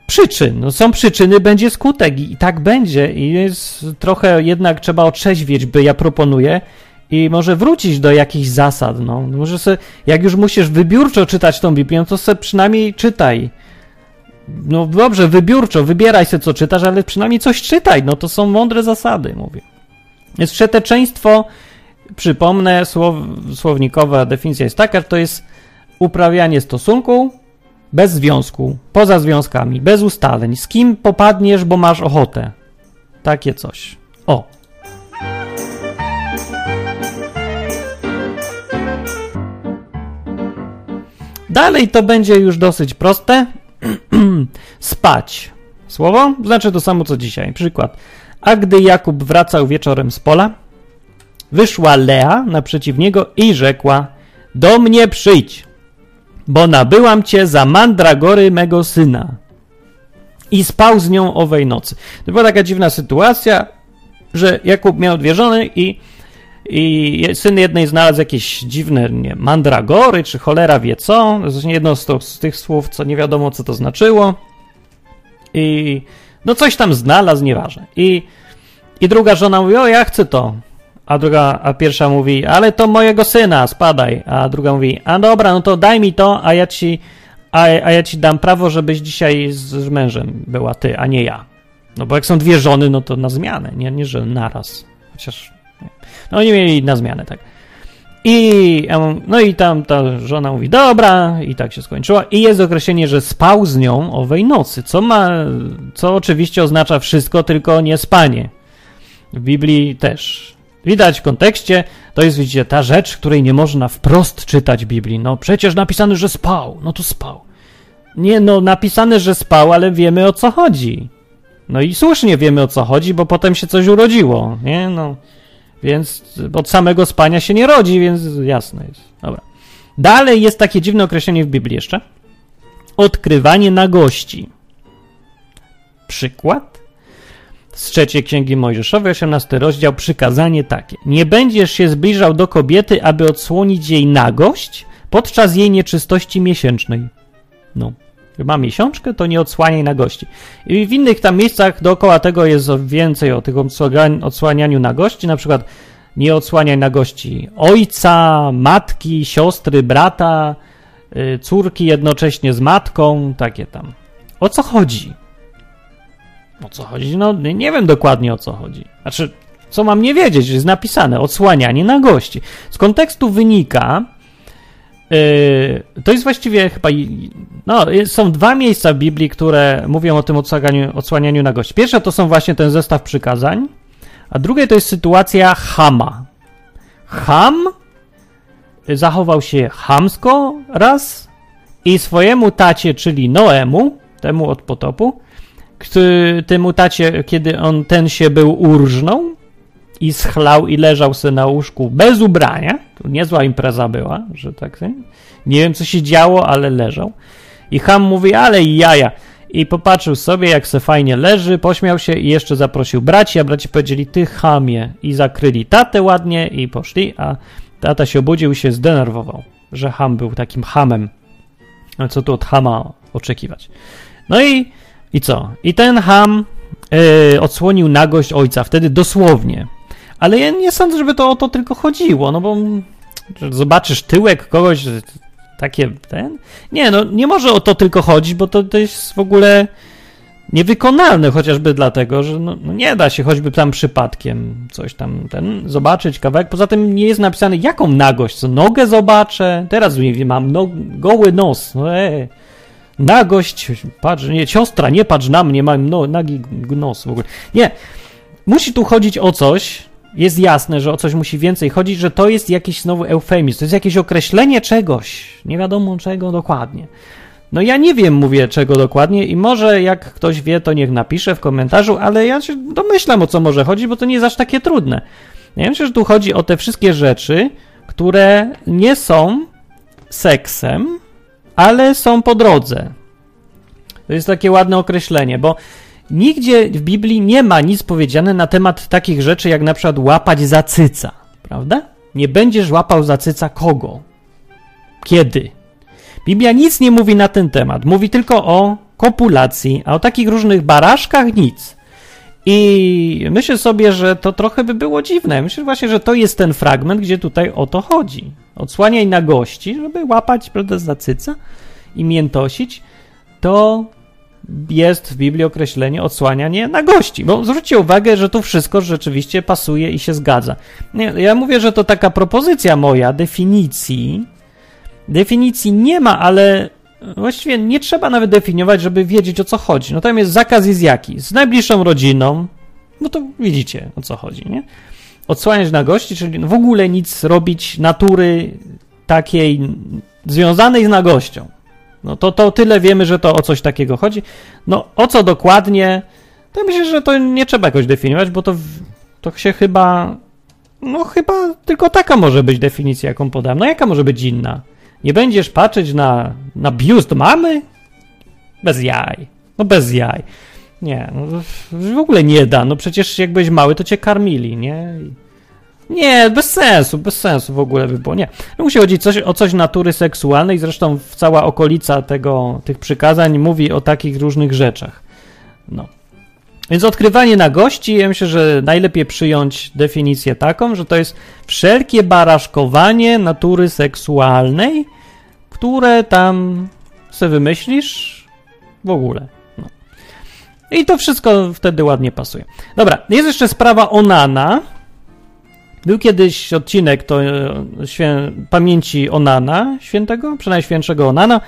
przyczyn. No są przyczyny, będzie skutek i tak będzie. I jest trochę jednak trzeba otrzeźwieć, by ja proponuję i może wrócić do jakichś zasad. No. Może sobie, jak już musisz wybiórczo czytać tą Biblię, no to sobie przynajmniej czytaj. No dobrze, wybiórczo, wybieraj sobie co czytasz, ale przynajmniej coś czytaj. No to są mądre zasady, mówię. Jest przeteczeństwo, przypomnę, słow, słownikowa definicja jest taka, to jest uprawianie stosunku bez związku, poza związkami, bez ustaleń, z kim popadniesz, bo masz ochotę. Takie coś. O. Dalej to będzie już dosyć proste. <clears throat> Spać. Słowo znaczy to samo co dzisiaj. Przykład. A gdy Jakub wracał wieczorem z pola, wyszła Lea naprzeciw niego i rzekła: Do mnie przyjdź, bo nabyłam cię za mandragory mego syna. I spał z nią owej nocy. To była taka dziwna sytuacja, że Jakub miał dwie żony i, i syn jednej znalazł jakieś dziwne nie, mandragory, czy cholera wie co. Jedno z, to, z tych słów, co nie wiadomo, co to znaczyło. I no coś tam znalazł, nieważne. I, i druga żona mówi, o ja chcę to. A druga, a pierwsza mówi, ale to mojego syna, spadaj. A druga mówi, a dobra, no to daj mi to, a ja ci, a, a ja ci dam prawo, żebyś dzisiaj z mężem była ty, a nie ja. No bo jak są dwie żony, no to na zmianę, nie, nie że naraz. Chociaż, nie. no oni mieli na zmianę, tak. I, no i tam ta żona mówi, dobra, i tak się skończyła. I jest określenie, że spał z nią owej nocy, co ma, co oczywiście oznacza wszystko, tylko nie spanie. W Biblii też. Widać w kontekście, to jest, widzicie, ta rzecz, której nie można wprost czytać Biblii. No przecież napisane, że spał, no to spał. Nie, no napisane, że spał, ale wiemy o co chodzi. No i słusznie wiemy o co chodzi, bo potem się coś urodziło, nie? No. Więc od samego spania się nie rodzi, więc jasne jest. Dobra. Dalej jest takie dziwne określenie w Biblii jeszcze. Odkrywanie nagości. Przykład? Z trzeciej księgi Mojżeszowej, 18 rozdział, przykazanie takie. Nie będziesz się zbliżał do kobiety, aby odsłonić jej nagość podczas jej nieczystości miesięcznej. No. Ma miesiączkę, to nie odsłaniaj nagości. I w innych tam miejscach dookoła tego jest więcej o tym odsłanianiu nagości, na przykład nie odsłaniaj nagości ojca, matki, siostry, brata, y, córki jednocześnie z matką, takie tam. O co chodzi? O co chodzi? No nie wiem dokładnie o co chodzi. Znaczy, co mam nie wiedzieć, jest napisane odsłanianie nagości. Z kontekstu wynika, yy, to jest właściwie chyba. No, są dwa miejsca w Biblii, które mówią o tym odsłanianiu, odsłanianiu nagości. Pierwsze to są właśnie ten zestaw przykazań, a drugie to jest sytuacja Hama. Ham zachował się hamsko raz i swojemu tacie, czyli Noemu, temu od potopu, który, temu tacie, kiedy on ten się był urżnął i schlał i leżał sobie na łóżku bez ubrania, to niezła impreza była, że tak, nie wiem co się działo, ale leżał. I Ham mówi, ale jaja. I popatrzył sobie, jak se fajnie leży, pośmiał się i jeszcze zaprosił braci, a braci powiedzieli, ty hamie. I zakryli tatę ładnie i poszli, a tata się obudził i się zdenerwował, że Ham był takim hamem. No co tu od Hama oczekiwać? No i, i co? I ten Ham yy, odsłonił nagość ojca, wtedy dosłownie. Ale ja nie sądzę, żeby to o to tylko chodziło, no bo zobaczysz tyłek kogoś, takie ten. Nie, no nie może o to tylko chodzić, bo to, to jest w ogóle niewykonalne, chociażby dlatego, że no, no, nie da się choćby tam przypadkiem coś tam ten zobaczyć kawałek. Poza tym nie jest napisane jaką nagość, co nogę zobaczę. Teraz mam no, goły nos. No, e, nagość, patrz, nie, siostra, nie patrz na mnie, mam no, nagi nos w ogóle. Nie. Musi tu chodzić o coś, jest jasne, że o coś musi więcej chodzić, że to jest jakiś znowu eufemizm, to jest jakieś określenie czegoś, nie wiadomo czego dokładnie. No ja nie wiem, mówię czego dokładnie i może jak ktoś wie, to niech napisze w komentarzu, ale ja się domyślam o co może chodzić, bo to nie jest aż takie trudne. Ja myślę, że tu chodzi o te wszystkie rzeczy, które nie są seksem, ale są po drodze. To jest takie ładne określenie, bo Nigdzie w Biblii nie ma nic powiedziane na temat takich rzeczy, jak na przykład łapać za cyca, prawda? Nie będziesz łapał za cyca kogo? Kiedy? Biblia nic nie mówi na ten temat. Mówi tylko o kopulacji, a o takich różnych baraszkach nic. I myślę sobie, że to trochę by było dziwne. Myślę właśnie, że to jest ten fragment, gdzie tutaj o to chodzi. Odsłaniaj na gości, żeby łapać prawda, za cyca i miętosić. To jest w Biblii określenie odsłanianie na gości. Bo zwróćcie uwagę, że tu wszystko rzeczywiście pasuje i się zgadza. Ja mówię, że to taka propozycja moja definicji. Definicji nie ma, ale właściwie nie trzeba nawet definiować, żeby wiedzieć o co chodzi. No tam jest zakaz jest jaki? Z najbliższą rodziną, no to widzicie o co chodzi, nie? Odsłaniać na gości, czyli w ogóle nic robić natury takiej związanej z nagością. No to, to tyle wiemy, że to o coś takiego chodzi. No o co dokładnie, to myślę, że to nie trzeba jakoś definiować, bo to, to się chyba, no chyba tylko taka może być definicja, jaką podam. No jaka może być inna? Nie będziesz patrzeć na, na biust mamy? Bez jaj. No bez jaj. Nie, no, w ogóle nie da. No przecież jak byłeś mały, to cię karmili, nie? Nie, bez sensu, bez sensu w ogóle by było. Nie. No musi chodzić coś, o coś natury seksualnej, zresztą cała okolica tego, tych przykazań mówi o takich różnych rzeczach. No. Więc odkrywanie na gości, ja myślę, że najlepiej przyjąć definicję taką, że to jest wszelkie baraszkowanie natury seksualnej, które tam sobie wymyślisz w ogóle. I to wszystko wtedy ładnie pasuje. Dobra, jest jeszcze sprawa Onana. Był kiedyś odcinek to e, świę, pamięci Onana, świętego, przynajmniej świętszego Onana.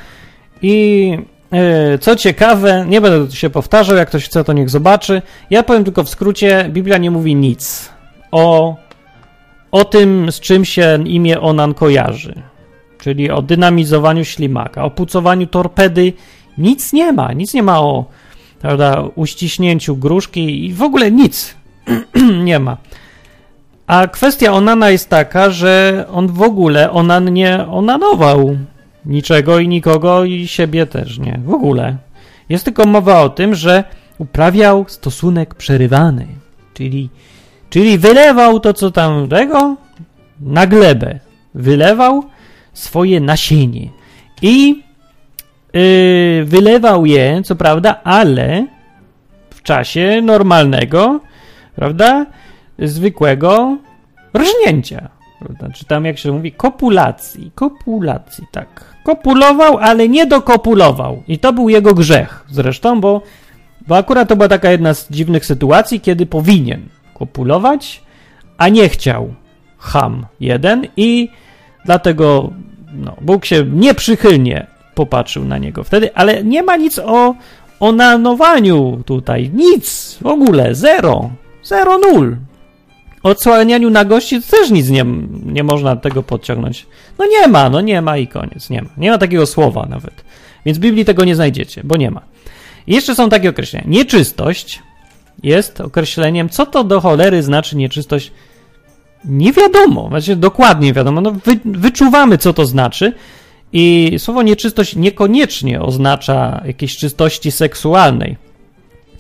I e, co ciekawe, nie będę się powtarzał, jak ktoś chce, to niech zobaczy. Ja powiem tylko w skrócie, Biblia nie mówi nic o, o tym, z czym się imię Onan kojarzy. Czyli o dynamizowaniu ślimaka, o pucowaniu torpedy. Nic nie ma, nic nie ma o prawda, uściśnięciu gruszki i w ogóle nic <clears throat> nie ma. A kwestia Onana jest taka, że on w ogóle Onan nie onanował niczego i nikogo i siebie też nie. W ogóle. Jest tylko mowa o tym, że uprawiał stosunek przerywany. Czyli, czyli wylewał to, co tam tego na glebę. Wylewał swoje nasienie. I yy, wylewał je, co prawda, ale w czasie normalnego, prawda? zwykłego rżnięcia. Prawda? Czy tam, jak się mówi, kopulacji. Kopulacji, tak. Kopulował, ale nie dokopulował. I to był jego grzech zresztą, bo, bo akurat to była taka jedna z dziwnych sytuacji, kiedy powinien kopulować, a nie chciał ham jeden i dlatego no, Bóg się nieprzychylnie popatrzył na niego wtedy, ale nie ma nic o onanowaniu tutaj. Nic w ogóle, zero. Zero, nul odsłanianiu na gości też nic nie, nie można tego podciągnąć. No nie ma, no nie ma i koniec, nie ma. Nie ma takiego słowa nawet. Więc w Biblii tego nie znajdziecie, bo nie ma. I jeszcze są takie określenia. Nieczystość jest określeniem, co to do cholery znaczy nieczystość. Nie wiadomo, znaczy dokładnie wiadomo, no wy, wyczuwamy, co to znaczy. I słowo nieczystość niekoniecznie oznacza jakiejś czystości seksualnej,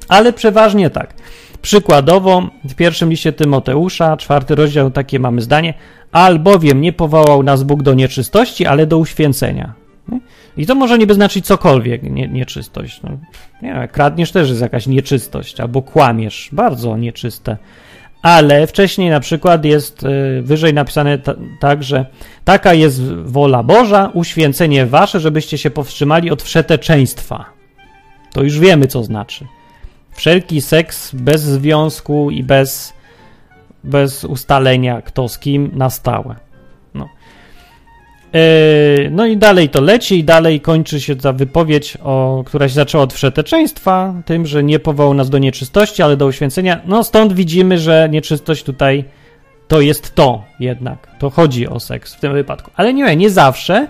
ale przeważnie tak. Przykładowo w pierwszym liście Tymoteusza, czwarty rozdział, takie mamy zdanie, albowiem nie powołał nas Bóg do nieczystości, ale do uświęcenia. I to może niby znaczyć cokolwiek, nie, nieczystość. No, nie, kradniesz też jest jakaś nieczystość, albo kłamiesz, bardzo nieczyste. Ale wcześniej na przykład jest y, wyżej napisane tak, że taka jest wola Boża, uświęcenie wasze, żebyście się powstrzymali od wszeteczeństwa. To już wiemy, co znaczy. Wszelki seks bez związku i bez, bez ustalenia kto z kim na stałe. No. Yy, no i dalej to leci i dalej kończy się ta wypowiedź, o, która się zaczęła od wszeteczeństwa, tym, że nie powołał nas do nieczystości, ale do uświęcenia. No stąd widzimy, że nieczystość tutaj to jest to jednak. To chodzi o seks w tym wypadku. Ale nie, nie zawsze,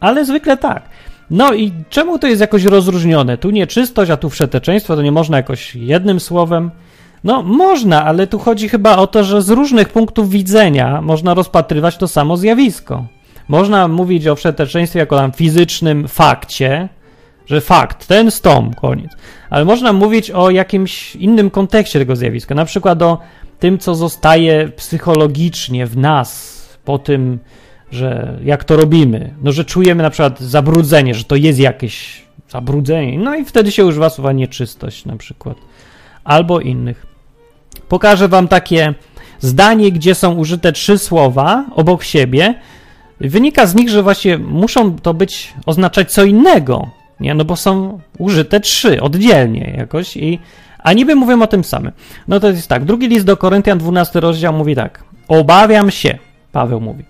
ale zwykle tak. No i czemu to jest jakoś rozróżnione? Tu nieczystość, a tu wszeteczeństwo, to nie można jakoś jednym słowem. No, można, ale tu chodzi chyba o to, że z różnych punktów widzenia można rozpatrywać to samo zjawisko. Można mówić o wszeteczeństwie jako tam fizycznym fakcie, że fakt, ten stąd, koniec. Ale można mówić o jakimś innym kontekście tego zjawiska, na przykład o tym, co zostaje psychologicznie w nas po tym, że jak to robimy, no że czujemy na przykład zabrudzenie, że to jest jakieś zabrudzenie, no i wtedy się używa słowa nieczystość na przykład, albo innych. Pokażę wam takie zdanie, gdzie są użyte trzy słowa obok siebie. Wynika z nich, że właśnie muszą to być, oznaczać co innego, nie? No bo są użyte trzy oddzielnie jakoś i a niby mówią o tym samym. No to jest tak, drugi list do Koryntian, 12 rozdział mówi tak. Obawiam się, Paweł mówi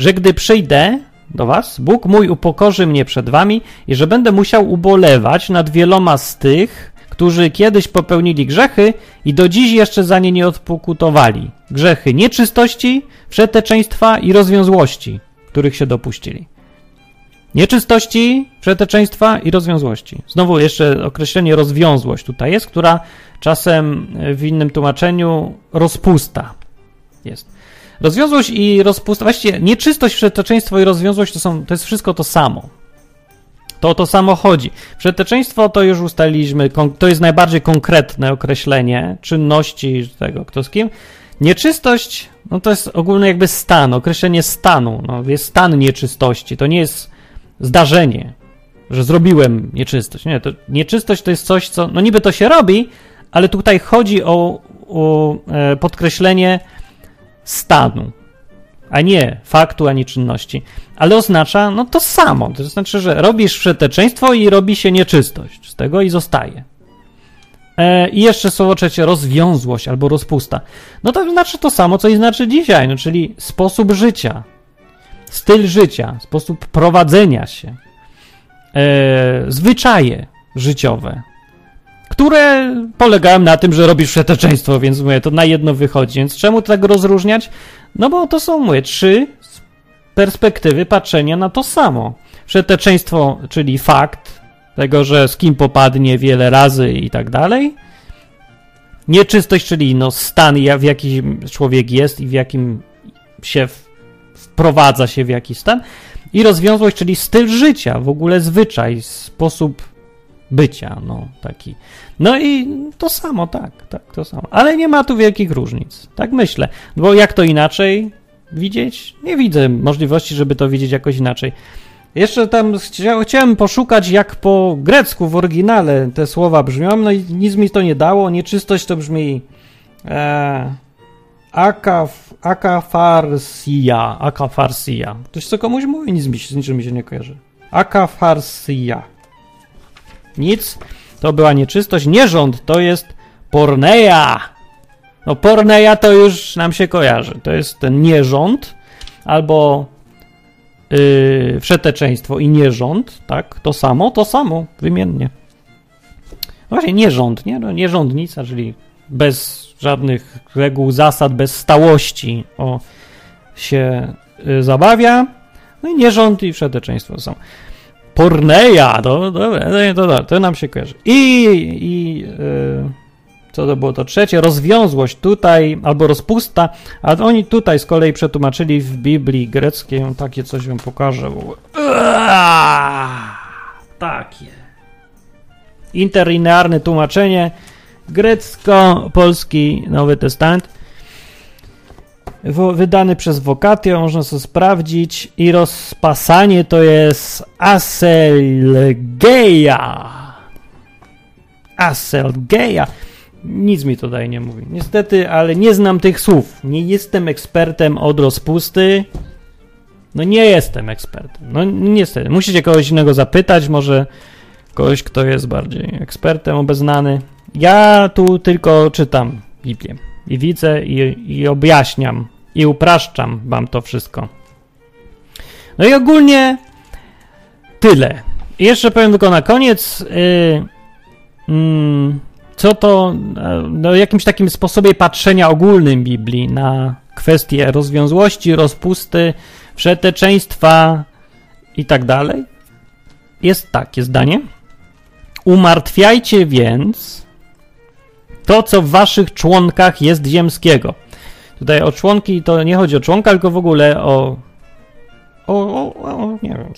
że gdy przyjdę do was, Bóg mój upokorzy mnie przed wami i że będę musiał ubolewać nad wieloma z tych, którzy kiedyś popełnili grzechy i do dziś jeszcze za nie nie odpokutowali. Grzechy nieczystości, przeteczeństwa i rozwiązłości, których się dopuścili. Nieczystości, przeteczeństwa i rozwiązłości. Znowu jeszcze określenie rozwiązłość tutaj jest, która czasem w innym tłumaczeniu rozpusta jest. Rozwiązłość i rozpusta, właściwie nieczystość, przeteczeństwo i rozwiązłość to, są, to jest wszystko to samo. To o to samo chodzi. Przeteczeństwo to już ustaliliśmy, to jest najbardziej konkretne określenie czynności tego, kto z kim. Nieczystość, no to jest ogólny jakby stan, określenie stanu. No, jest stan nieczystości, to nie jest zdarzenie, że zrobiłem nieczystość. Nie, to nieczystość to jest coś, co, no niby to się robi, ale tutaj chodzi o, o e, podkreślenie stanu, a nie faktu, ani czynności. Ale oznacza, no to samo. To znaczy, że robisz przeteczeństwo i robi się nieczystość z tego i zostaje. E, I jeszcze słowo trzecie, rozwiązłość albo rozpusta. No to znaczy to samo, co i znaczy dzisiaj, no czyli sposób życia, styl życia, sposób prowadzenia się, e, zwyczaje życiowe, które polegają na tym, że robisz przeteczeństwo, więc mówię, to na jedno wychodzi. Więc czemu tak rozróżniać? No bo to są, mówię, trzy perspektywy patrzenia na to samo. Przeteczeństwo, czyli fakt tego, że z kim popadnie wiele razy i tak dalej. Nieczystość, czyli no stan, w jakim człowiek jest i w jakim się wprowadza się w jakiś stan. I rozwiązłość, czyli styl życia, w ogóle zwyczaj, sposób bycia, no taki. No i to samo, tak, tak, to samo. Ale nie ma tu wielkich różnic, tak myślę. Bo jak to inaczej widzieć? Nie widzę możliwości, żeby to widzieć jakoś inaczej. Jeszcze tam chciałem poszukać, jak po grecku w oryginale te słowa brzmią, no i nic mi to nie dało. Nieczystość to brzmi e, akaf, akafarsia, akafarsia. Ktoś co komuś mówi, nic mi, z niczym mi się nie kojarzy. Akafarsia. Nic. To była nieczystość. Nierząd to jest porneia. No porneia to już nam się kojarzy. To jest ten nierząd albo yy, wszeteczeństwo i nierząd, tak? To samo, to samo, wymiennie. Właśnie nierząd, nie? No, nierządnica, czyli bez żadnych reguł, zasad, bez stałości o, się y, zabawia. No i nierząd i wszeteczeństwo są. Porneia, to, dobra, to, to, to nam się kojarzy. I, i yy, co to było to trzecie? Rozwiązłość tutaj, albo rozpusta, a oni tutaj z kolei przetłumaczyli w Biblii greckiej, takie coś wam pokażę. Takie. Interlinearne tłumaczenie grecko-polski Nowy Testament wydany przez Vocatio, można sobie sprawdzić. I rozpasanie to jest Aselgeia. Aselgeia. Nic mi tutaj nie mówi. Niestety, ale nie znam tych słów. Nie jestem ekspertem od rozpusty. No nie jestem ekspertem. No niestety. Musicie kogoś innego zapytać, może kogoś, kto jest bardziej ekspertem, obeznany. Ja tu tylko czytam Biblię i widzę i, i objaśniam i upraszczam wam to wszystko. No i ogólnie tyle. I jeszcze powiem tylko na koniec, yy, yy, co to, no, jakimś takim sposobie patrzenia ogólnym Biblii na kwestie rozwiązłości, rozpusty, przeteczeństwa i tak dalej. Jest takie zdanie. Umartwiajcie więc to, co w waszych członkach jest ziemskiego. Tutaj o członki to nie chodzi o członka, tylko w ogóle o. O, o, o nie wiem,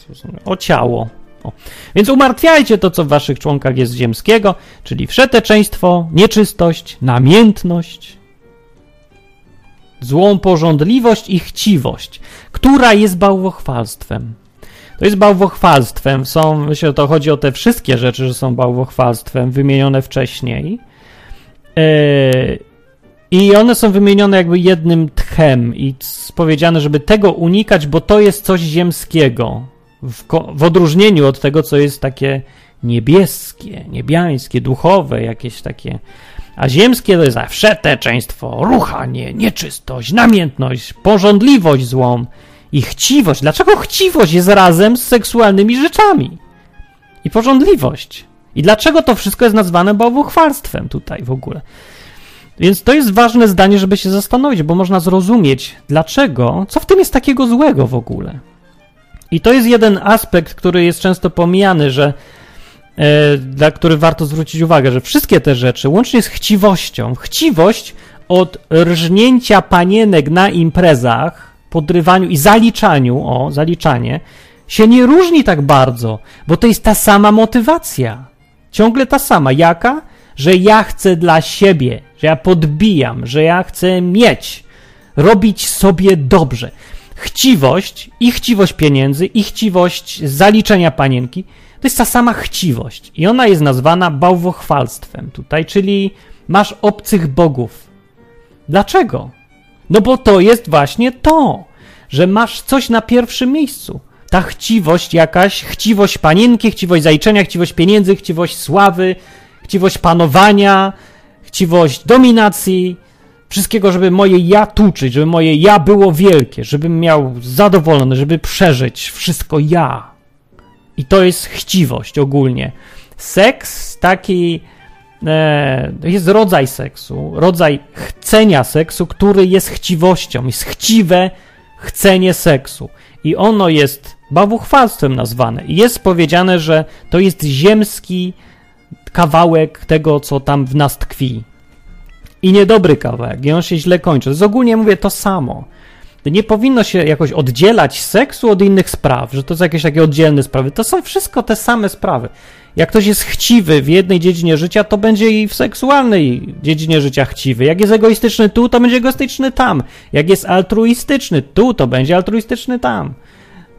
o ciało. O. Więc umartwiajcie to, co w waszych członkach jest ziemskiego, czyli wszeteczeństwo, nieczystość, namiętność, złą porządliwość i chciwość, która jest bałwochwalstwem. To jest bałwochwalstwem. Są, myślę, że to chodzi o te wszystkie rzeczy, że są bałwochwalstwem, wymienione wcześniej. Yy, I one są wymienione jakby jednym tchem i powiedziane, żeby tego unikać, bo to jest coś ziemskiego. W, w odróżnieniu od tego, co jest takie niebieskie, niebiańskie, duchowe, jakieś takie. A ziemskie to jest wszeteczeństwo, ruchanie, nieczystość, namiętność, porządliwość złą i chciwość. Dlaczego chciwość jest razem z seksualnymi rzeczami? I porządliwość. I dlaczego to wszystko jest nazwane bałwochwalstwem tutaj w ogóle? Więc to jest ważne zdanie, żeby się zastanowić, bo można zrozumieć, dlaczego, co w tym jest takiego złego w ogóle. I to jest jeden aspekt, który jest często pomijany, że e, dla który warto zwrócić uwagę, że wszystkie te rzeczy, łącznie z chciwością, chciwość od rżnięcia panienek na imprezach, podrywaniu i zaliczaniu, o, zaliczanie, się nie różni tak bardzo, bo to jest ta sama motywacja. Ciągle ta sama. Jaka? Że ja chcę dla siebie, że ja podbijam, że ja chcę mieć, robić sobie dobrze. Chciwość i chciwość pieniędzy, i chciwość zaliczenia panienki to jest ta sama chciwość. I ona jest nazwana bałwochwalstwem tutaj, czyli masz obcych bogów. Dlaczego? No bo to jest właśnie to, że masz coś na pierwszym miejscu. Ta chciwość jakaś, chciwość panienki, chciwość zaliczenia, chciwość pieniędzy, chciwość sławy, chciwość panowania, chciwość dominacji, wszystkiego, żeby moje ja tuczyć, żeby moje ja było wielkie, żebym miał zadowolony, żeby przeżyć wszystko ja. I to jest chciwość ogólnie. Seks taki e, jest rodzaj seksu, rodzaj chcenia seksu, który jest chciwością, jest chciwe chcenie seksu. I ono jest bałwuchwalstwem nazwane. I jest powiedziane, że to jest ziemski kawałek tego, co tam w nas tkwi. I niedobry kawałek, i on się źle kończy. To jest ogólnie mówię to samo. Nie powinno się jakoś oddzielać seksu od innych spraw, że to są jakieś takie oddzielne sprawy. To są wszystko te same sprawy. Jak ktoś jest chciwy w jednej dziedzinie życia, to będzie i w seksualnej dziedzinie życia chciwy. Jak jest egoistyczny tu, to będzie egoistyczny tam. Jak jest altruistyczny tu, to będzie altruistyczny tam.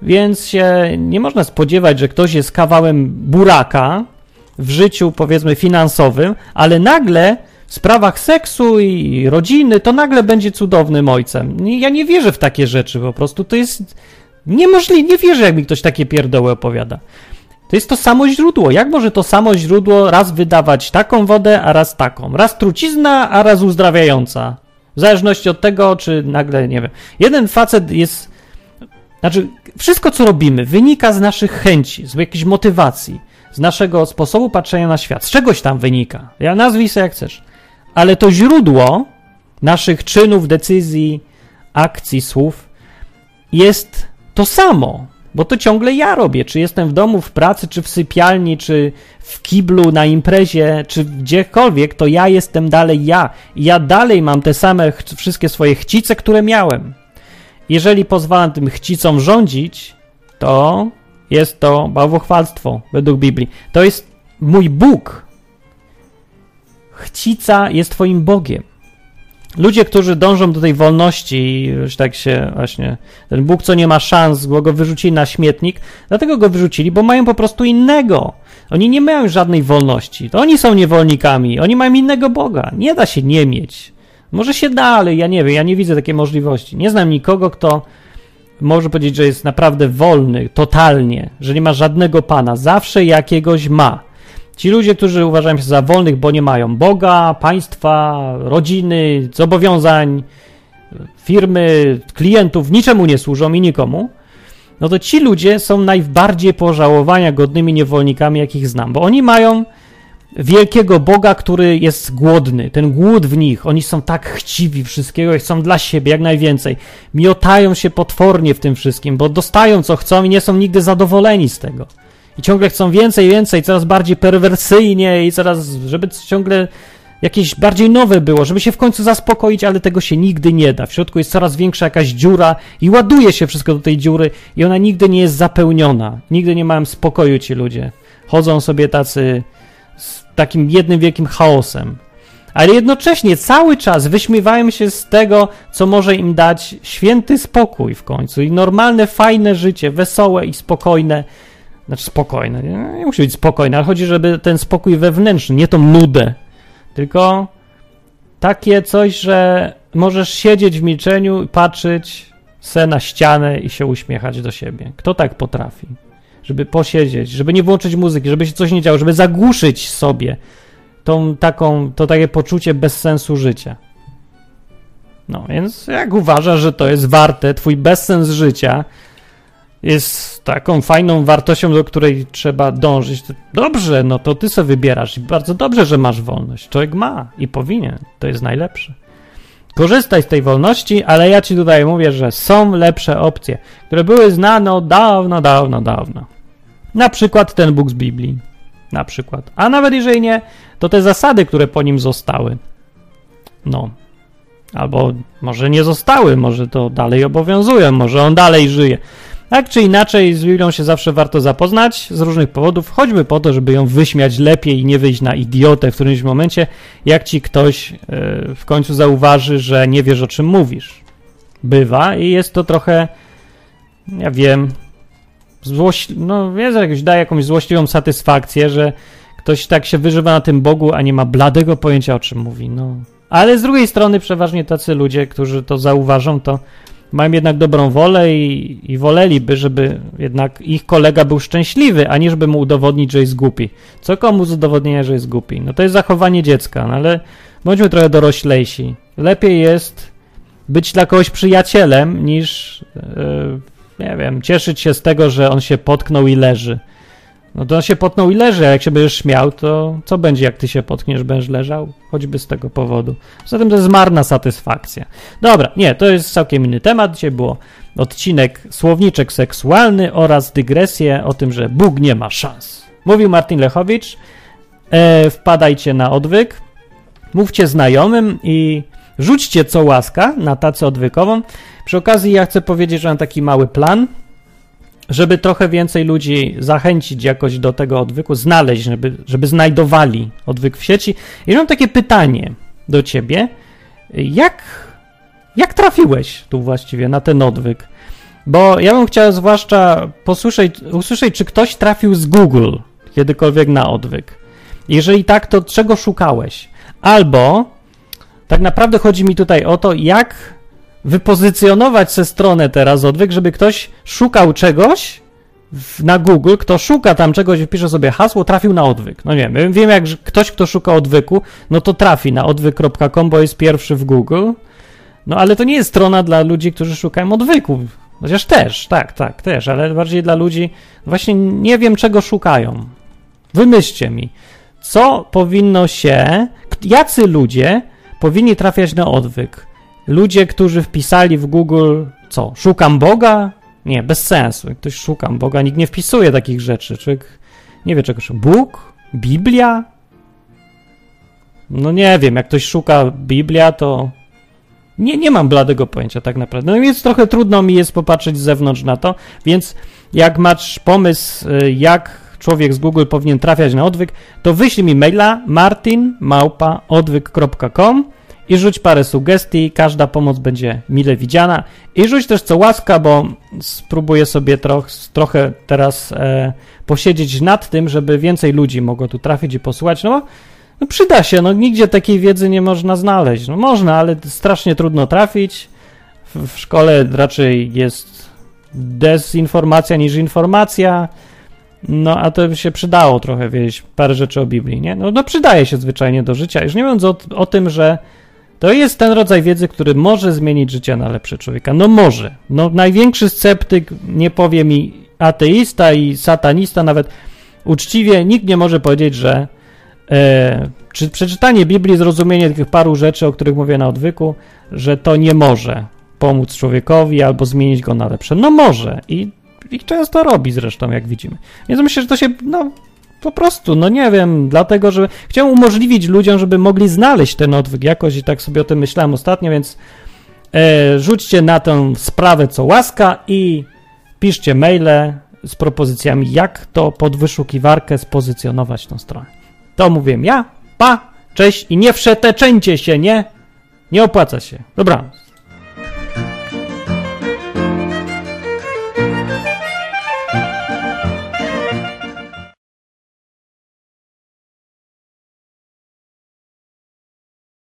Więc się nie można spodziewać, że ktoś jest kawałem buraka w życiu, powiedzmy, finansowym, ale nagle sprawach seksu i rodziny to nagle będzie cudownym ojcem. Ja nie wierzę w takie rzeczy po prostu. To jest niemożliwe. Nie wierzę, jak mi ktoś takie pierdoły opowiada. To jest to samo źródło. Jak może to samo źródło raz wydawać taką wodę, a raz taką? Raz trucizna, a raz uzdrawiająca. W zależności od tego, czy nagle, nie wiem. Jeden facet jest. Znaczy, wszystko co robimy wynika z naszych chęci, z jakiejś motywacji, z naszego sposobu patrzenia na świat. Z czegoś tam wynika. Ja nazwij sobie jak chcesz. Ale to źródło naszych czynów, decyzji, akcji, słów jest to samo. Bo to ciągle ja robię. Czy jestem w domu, w pracy, czy w sypialni, czy w kiblu, na imprezie, czy gdziekolwiek, to ja jestem dalej ja. Ja dalej mam te same wszystkie swoje chcice, które miałem. Jeżeli pozwalam tym chcicom rządzić, to jest to bałwochwalstwo według Biblii. To jest mój Bóg. Chcica jest Twoim Bogiem. Ludzie, którzy dążą do tej wolności, już tak się właśnie, ten Bóg, co nie ma szans, bo go wyrzucili na śmietnik, dlatego go wyrzucili, bo mają po prostu innego. Oni nie mają żadnej wolności. To oni są niewolnikami, oni mają innego Boga. Nie da się nie mieć. Może się da, ale ja nie wiem, ja nie widzę takiej możliwości. Nie znam nikogo, kto może powiedzieć, że jest naprawdę wolny, totalnie, że nie ma żadnego Pana. Zawsze jakiegoś ma. Ci ludzie, którzy uważają się za wolnych, bo nie mają Boga, państwa, rodziny, zobowiązań, firmy, klientów, niczemu nie służą i nikomu, no to ci ludzie są najbardziej pożałowania godnymi niewolnikami, jakich znam, bo oni mają wielkiego Boga, który jest głodny, ten głód w nich, oni są tak chciwi wszystkiego i chcą dla siebie jak najwięcej. Miotają się potwornie w tym wszystkim, bo dostają co chcą i nie są nigdy zadowoleni z tego i ciągle chcą więcej, więcej, coraz bardziej perwersyjnie i coraz, żeby ciągle jakieś bardziej nowe było, żeby się w końcu zaspokoić, ale tego się nigdy nie da. W środku jest coraz większa jakaś dziura i ładuje się wszystko do tej dziury i ona nigdy nie jest zapełniona. Nigdy nie mają spokoju ci ludzie. Chodzą sobie tacy z takim jednym wielkim chaosem. Ale jednocześnie cały czas wyśmiewają się z tego, co może im dać święty spokój w końcu i normalne, fajne życie, wesołe i spokojne znaczy spokojne, nie, nie musi być spokojne, ale chodzi, żeby ten spokój wewnętrzny, nie tą nudę, tylko takie coś, że możesz siedzieć w milczeniu patrzeć se na ścianę i się uśmiechać do siebie. Kto tak potrafi? Żeby posiedzieć, żeby nie włączyć muzyki, żeby się coś nie działo, żeby zagłuszyć sobie tą taką, to takie poczucie bezsensu życia. No, więc jak uważasz, że to jest warte, twój bezsens życia, jest taką fajną wartością, do której trzeba dążyć. Dobrze, no to ty sobie wybierasz i bardzo dobrze, że masz wolność. Człowiek ma i powinien. To jest najlepsze. korzystaj z tej wolności, ale ja ci tutaj mówię, że są lepsze opcje, które były znane od dawno, dawno, dawno. Na przykład ten Bóg z Biblii. Na przykład. A nawet jeżeli nie, to te zasady, które po nim zostały. No. Albo może nie zostały, może to dalej obowiązują, może on dalej żyje. Tak czy inaczej, z Biblią się zawsze warto zapoznać z różnych powodów, choćby po to, żeby ją wyśmiać lepiej i nie wyjść na idiotę w którymś momencie, jak ci ktoś yy, w końcu zauważy, że nie wiesz o czym mówisz. Bywa i jest to trochę, ja wiem, złoś, no wiesz, jakoś daje jakąś złośliwą satysfakcję, że ktoś tak się wyżywa na tym Bogu, a nie ma bladego pojęcia o czym mówi. No. Ale z drugiej strony przeważnie tacy ludzie, którzy to zauważą, to mają jednak dobrą wolę i, i woleliby, żeby jednak ich kolega był szczęśliwy, a nie żeby mu udowodnić, że jest głupi. Co komu z udowodnienia, że jest głupi? No to jest zachowanie dziecka, no ale bądźmy trochę doroślejsi. Lepiej jest być dla kogoś przyjacielem, niż yy, nie wiem, cieszyć się z tego, że on się potknął i leży. No to on się potnął i leży, a jak się będziesz śmiał, to co będzie, jak ty się potkniesz, będziesz leżał? Choćby z tego powodu. Zatem to jest marna satysfakcja. Dobra, nie, to jest całkiem inny temat. Dzisiaj było odcinek Słowniczek seksualny oraz dygresję o tym, że Bóg nie ma szans. Mówił Martin Lechowicz. E, wpadajcie na odwyk, mówcie znajomym i rzućcie co łaska na tacę odwykową. Przy okazji ja chcę powiedzieć, że mam taki mały plan – żeby trochę więcej ludzi zachęcić jakoś do tego odwyku, znaleźć, żeby, żeby znajdowali odwyk w sieci. I mam takie pytanie do ciebie. Jak, jak trafiłeś tu właściwie na ten odwyk? Bo ja bym chciał zwłaszcza posłyszeć, usłyszeć, czy ktoś trafił z Google kiedykolwiek na odwyk. Jeżeli tak, to czego szukałeś? Albo tak naprawdę chodzi mi tutaj o to, jak wypozycjonować se stronę teraz odwyk, żeby ktoś szukał czegoś w, na Google, kto szuka tam czegoś, wpisze sobie hasło, trafił na odwyk. No nie wiem, wiem jak ktoś, kto szuka odwyku, no to trafi na odwyk.com, bo jest pierwszy w Google. No ale to nie jest strona dla ludzi, którzy szukają odwyku. Chociaż też, tak, tak, też, ale bardziej dla ludzi, właśnie nie wiem czego szukają. Wymyślcie mi, co powinno się, jacy ludzie powinni trafiać na odwyk? Ludzie, którzy wpisali w Google, co, szukam Boga? Nie, bez sensu. Jak ktoś szukam Boga, nikt nie wpisuje takich rzeczy. Człowiek nie wie czego szuka. Bóg? Biblia? No nie wiem, jak ktoś szuka Biblia, to nie, nie mam bladego pojęcia tak naprawdę. No więc trochę trudno mi jest popatrzeć z zewnątrz na to, więc jak masz pomysł, y, jak człowiek z Google powinien trafiać na odwyk, to wyślij mi maila martinmałpaodwyk.com i rzuć parę sugestii, każda pomoc będzie mile widziana. I rzuć też co łaska, bo spróbuję sobie troch, trochę teraz e, posiedzieć nad tym, żeby więcej ludzi mogło tu trafić i posłuchać, no bo no przyda się, no nigdzie takiej wiedzy nie można znaleźć. No można, ale strasznie trudno trafić. W, w szkole raczej jest dezinformacja niż informacja. No, a to by się przydało trochę wiedzieć parę rzeczy o Biblii, nie? No, no przydaje się zwyczajnie do życia. Już nie mówiąc o, o tym, że to jest ten rodzaj wiedzy, który może zmienić życie na lepsze człowieka. No może. No największy sceptyk, nie powie mi ateista i satanista, nawet uczciwie, nikt nie może powiedzieć, że e, czy przeczytanie Biblii, zrozumienie tych paru rzeczy, o których mówię na odwyku, że to nie może pomóc człowiekowi albo zmienić go na lepsze. No może i, i często robi zresztą, jak widzimy. Więc myślę, że to się no, po prostu, no nie wiem, dlatego, że chciałem umożliwić ludziom, żeby mogli znaleźć ten odwyk jakoś i tak sobie o tym myślałem ostatnio, więc e, rzućcie na tę sprawę co łaska i piszcie maile z propozycjami, jak to pod wyszukiwarkę spozycjonować tą stronę. To mówię ja, pa, cześć i nie wszeteczęcie się, nie? Nie opłaca się. Dobranoc.